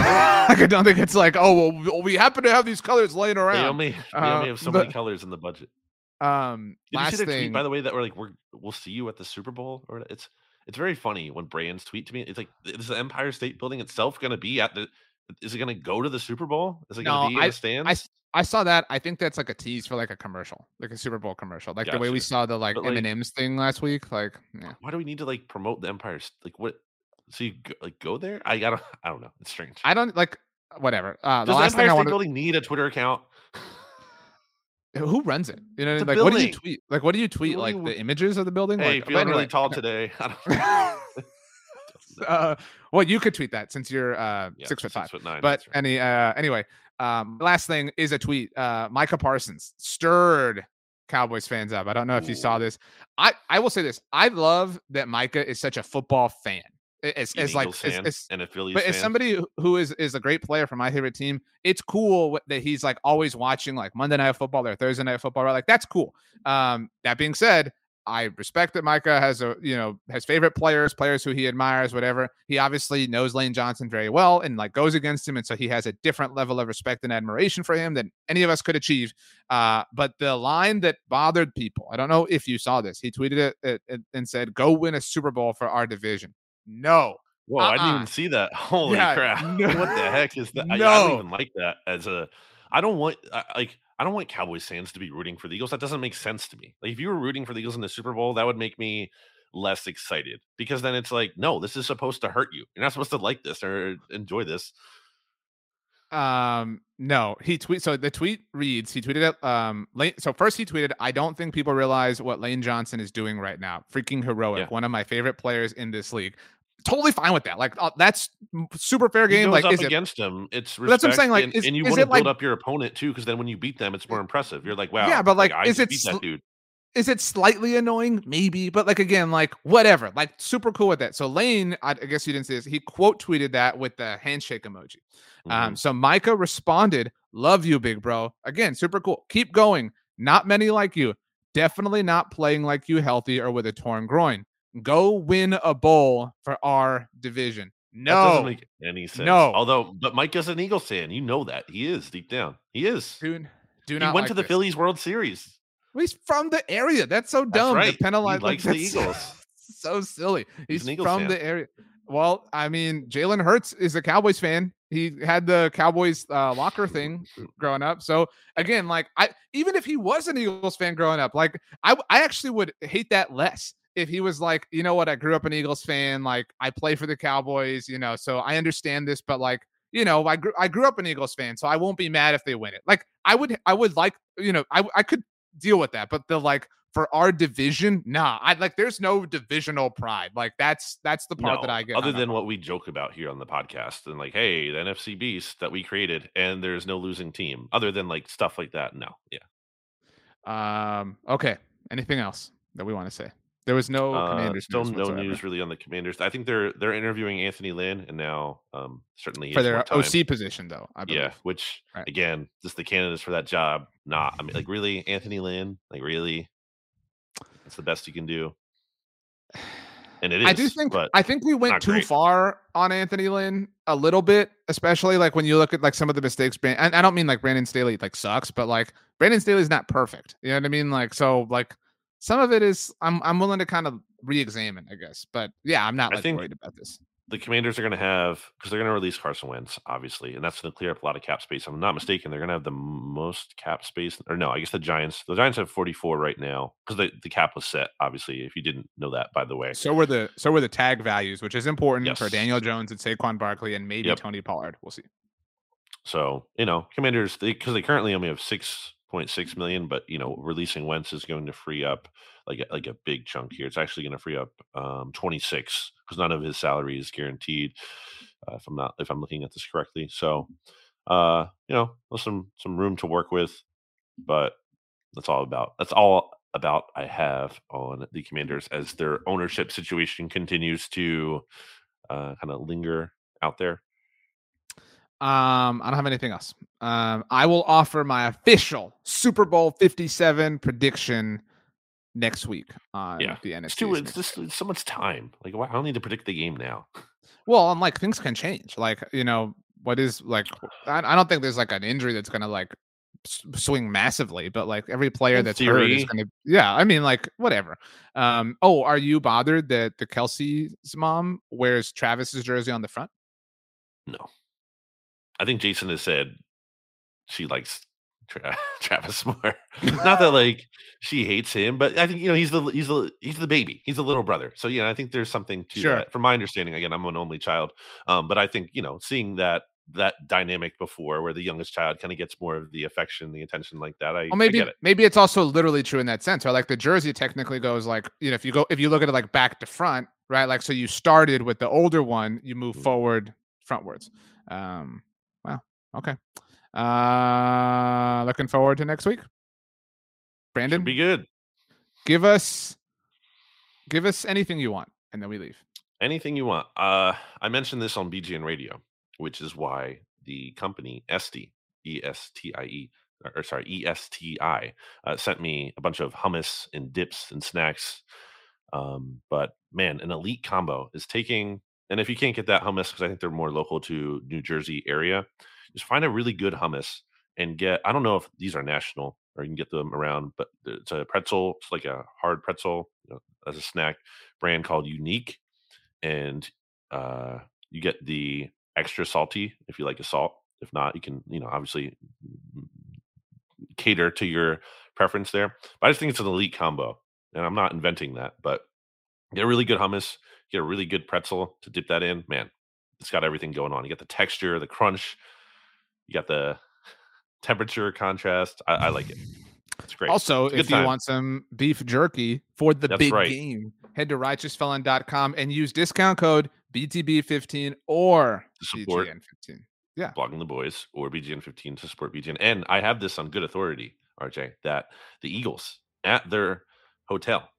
I don't think it's like, oh, well, we- happen to have these colors laying They around. only they Uh, only have so many colors in the budget. Um, Did last you see thing, tweet by the way that we're like we're we'll see you at the Super Bowl or it's it's very funny when brands tweet to me. It's like, is the Empire State Building itself going to be at the? Is it going to go to the Super Bowl? Is it going to No, be in the stands? I saw that. I think that's like a tease for like a commercial, like a Super Bowl commercial, like the way we saw the like M&M's thing last week. Like, yeah. Why do we need to like promote the Empire? Like what? So you go, like go there? I gotta. I don't know. It's strange. I don't like whatever. Uh, the Does the last Empire thing I State want to Building need a Twitter account? who runs it? You know, It's like what do you tweet? Like what do you tweet? Like the images of the building? hey, like, feeling really anyway, tall today. I don't uh, well, you could tweet that since you're uh, Yeah, six foot five. foot nine. But any uh, anyway, um, last thing is a tweet. Uh, Micah Parsons stirred Cowboys fans up. I don't know if you saw this. I I will say this. I love that Micah is such a football fan. It- It's, it's like Eagles it's, fan it's and a Phillies but fan. as somebody who- who is is a great player for my favorite team, it's cool that he's like always watching like Monday night football or Thursday night football. Right? Like that's cool. Um, that being said, I respect that Micah has a you know has favorite players, players who he admires, whatever. He obviously knows Lane Johnson very well and like goes against him, and so he has a different level of respect and admiration for him than any of us could achieve. Uh, but the line that bothered people, I don't know if you saw this. He tweeted it, it, it and said, "Go win a Super Bowl for our division." No, Whoa, I didn't uh-uh. even see that. Holy Yeah, crap! no. what the heck is that? I, I don't even like that as a. I don't want I, like I don't want Cowboys fans to be rooting for the Eagles. That doesn't make sense to me. Like if you were rooting for the Eagles in the Super Bowl, that would make me less excited because then it's like, no, this is supposed to hurt you. You're not supposed to like this or enjoy this. Um, no, he tweet. So the tweet reads, he tweeted it. Um, Lane, so first he tweeted, I don't think people realize what Lane Johnson is doing right now. Freaking heroic. Yeah. One of my favorite players in this league. Totally fine with that. Like uh, that's super fair game. Like, up is it? against them. It's But that's what I'm saying, like, and, is- and you want to it like- build up your opponent too, because then when you beat them, it's more impressive. You're like, wow, Yeah, but, like, I is it sl- that dude? Is it slightly annoying? Maybe, but like again, like whatever. Like super cool with that. So Lane, I, I guess you didn't see this. He quote tweeted that with the handshake emoji. Um, Mhm. so Micah responded, Love you, big bro. Again, super cool. Keep going. Not many like you. Definitely not playing like you healthy or with a torn groin. Go win a bowl for our division. That doesn't No, make any sense. No. Although, but Mike is an Eagles fan. You know that he is deep down. He is. dude. Do he not went like to the this. Phillies World Series. He's from the area. That's so That's dumb right. to penalize. He like, likes the Eagles. So silly. He's, Eagles from fan. the area. Well, I mean, Jalen Hurts is a Cowboys fan. He had the Cowboys uh, locker thing growing up. So again, like I, even if he was an Eagles fan growing up, like I, I actually would hate that less if he was like, you know what, I grew up an Eagles fan. Like I play for the Cowboys, you know, so I understand this, but like, you know, I grew, I grew up an Eagles fan, so I won't be mad if they win it. Like I would, I would like, you know, I, I could deal with that, but the like for our division, nah, I like there's no divisional pride. Like that's that's the part that I get. other than what we joke about here on the podcast and like, hey, the NFC beast that we created, and there's no losing team. Other than like stuff like that, no, yeah. Um. Okay. Anything else that we want to say? There was no Uh, commanders. still news no whatsoever news really on the Commanders. I think they're they're interviewing Anthony Lynn, and now um certainly for their. OC position, though. I believe. Yeah, which Right. again, just the candidates for that job. Nah, I mean, like really, Anthony Lynn, like really, that's the best you can do. And it is. I do think but I think we went too great. far on Anthony Lynn a little bit, especially like when you look at like some of the mistakes. And I don't mean like Brandon Staley like sucks, but like Brandon Staley's not perfect. You know what I mean? Like so, like some of it is I'm I'm willing to kind of re-examine, I guess. But yeah, I'm not I think- worried about this. the Commanders are going to have because they're going to release Carson Wentz, obviously, and that's going to clear up a lot of cap space. If I'm not mm-hmm. mistaken, they're going to have the most cap space, or no, I guess the Giants. The Giants have 44 right now because the, the cap was set. Obviously, if you didn't know that, by the way. So were the so were the tag values, which is important for Daniel Jones and Saquon Barkley and maybe Yep. Tony Pollard. We'll see. So you know, Commanders because they, currently only have 6.6 million, but you know, releasing Wentz is going to free up like a, like a big chunk here. It's actually going to free up um, 26 because none of his salary is guaranteed. Uh, if I'm not if I'm looking at this correctly, so uh, you know, some some room to work with, but that's all about that's all about I have on the Commanders as their ownership situation continues to uh, kind of linger out there. Um, I don't have anything else. Um, I will offer my official Super Bowl 57 prediction next week on Yeah, the NFC. It's too. It's just it's so much time. Like, why- I don't need to predict the game now. Well, I'm like things can change. Like, you know, what is like I, I don't think there's like an injury that's gonna like swing massively, but like every player In that's hurt is going to. Yeah, I mean, like whatever. Um. Oh, are you bothered that the Kelce's mom wears Travis's jersey on the front? No. I think Jason has said she likes Tra- Travis more. Not that like she hates him, but I think you know he's the he's the he's the baby. He's the little brother. So yeah, I think there's something to Sure. that. From my understanding, again, I'm an only child. Um, but I think you know seeing that that dynamic before, where the youngest child kind of gets more of the affection, the attention like that. I, I maybe get it. maybe it's also literally true in that sense. Or like the jersey technically goes like you know if you go if you look at it like back to front, right? Like so you started with the older one, you move Mhm. forward frontwards. Um. Wow. Okay. Uh. Looking forward to next week. Brandon, Should be good. give us give us anything you want, and then we leave. Anything you want. Uh, I mentioned this on BGN Radio, which is why the company Esti, E S T I E, or, or sorry, E S T I, uh, sent me a bunch of hummus and dips and snacks. Um, but man, an elite combo is taking, and if you can't get that hummus, because I think they're more local to New Jersey area, just find a really good hummus and get. I don't know if these are national or you can get them around, but it's a pretzel. It's like a hard pretzel you know, as a snack brand called Unique and uh, you get the extra salty if you like a salt. If not, you can, you know, obviously mm, cater to your preference there. But I just think it's an elite combo, and I'm not inventing that. But get really good hummus, get a really good pretzel to dip that in. Man, it's got everything going on. You got the texture, the crunch, you got the temperature contrast. I, I like it. It's great. Also, It's if you time. want some beef jerky for the That's big right. game, head to righteousfelon.com and use discount code BTB15 or BGN15. Yeah. blogging the boys or BGN15 to support BGN. And I have this on good authority, RJ, that the Eagles at their hotel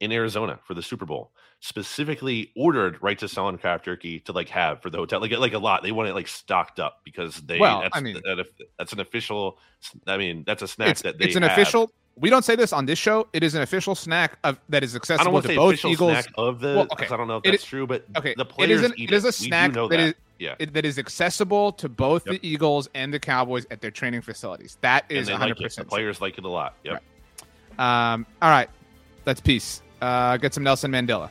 in Arizona for the Super Bowl specifically ordered Righteous Felon craft jerky to like have for the hotel, like like a lot. They want it like stocked up because they. Well, that's, I mean- that, that's an official. I mean, that's a snack It's, that they. it's an have. official. We don't say this on this show. It is an official snack of that is accessible to both Eagles. snack of the. Well, okay. I don't know if that's i- true, but okay, the players is an- eat it is a snack that that. is- yeah. It, that is accessible to both Yep. the Eagles and the Cowboys at their training facilities. That is 100. Like the players like it a lot. Yep. Right. Um. All right. Let's peace. Uh. Get some Nelson Mandela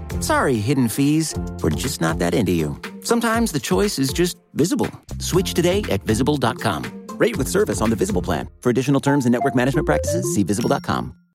Sorry, hidden fees. We're just not that into you. Sometimes the choice is just visible. Switch today at visible.com. Rate with service on the Visible plan. For additional terms and network management practices, see visible.com.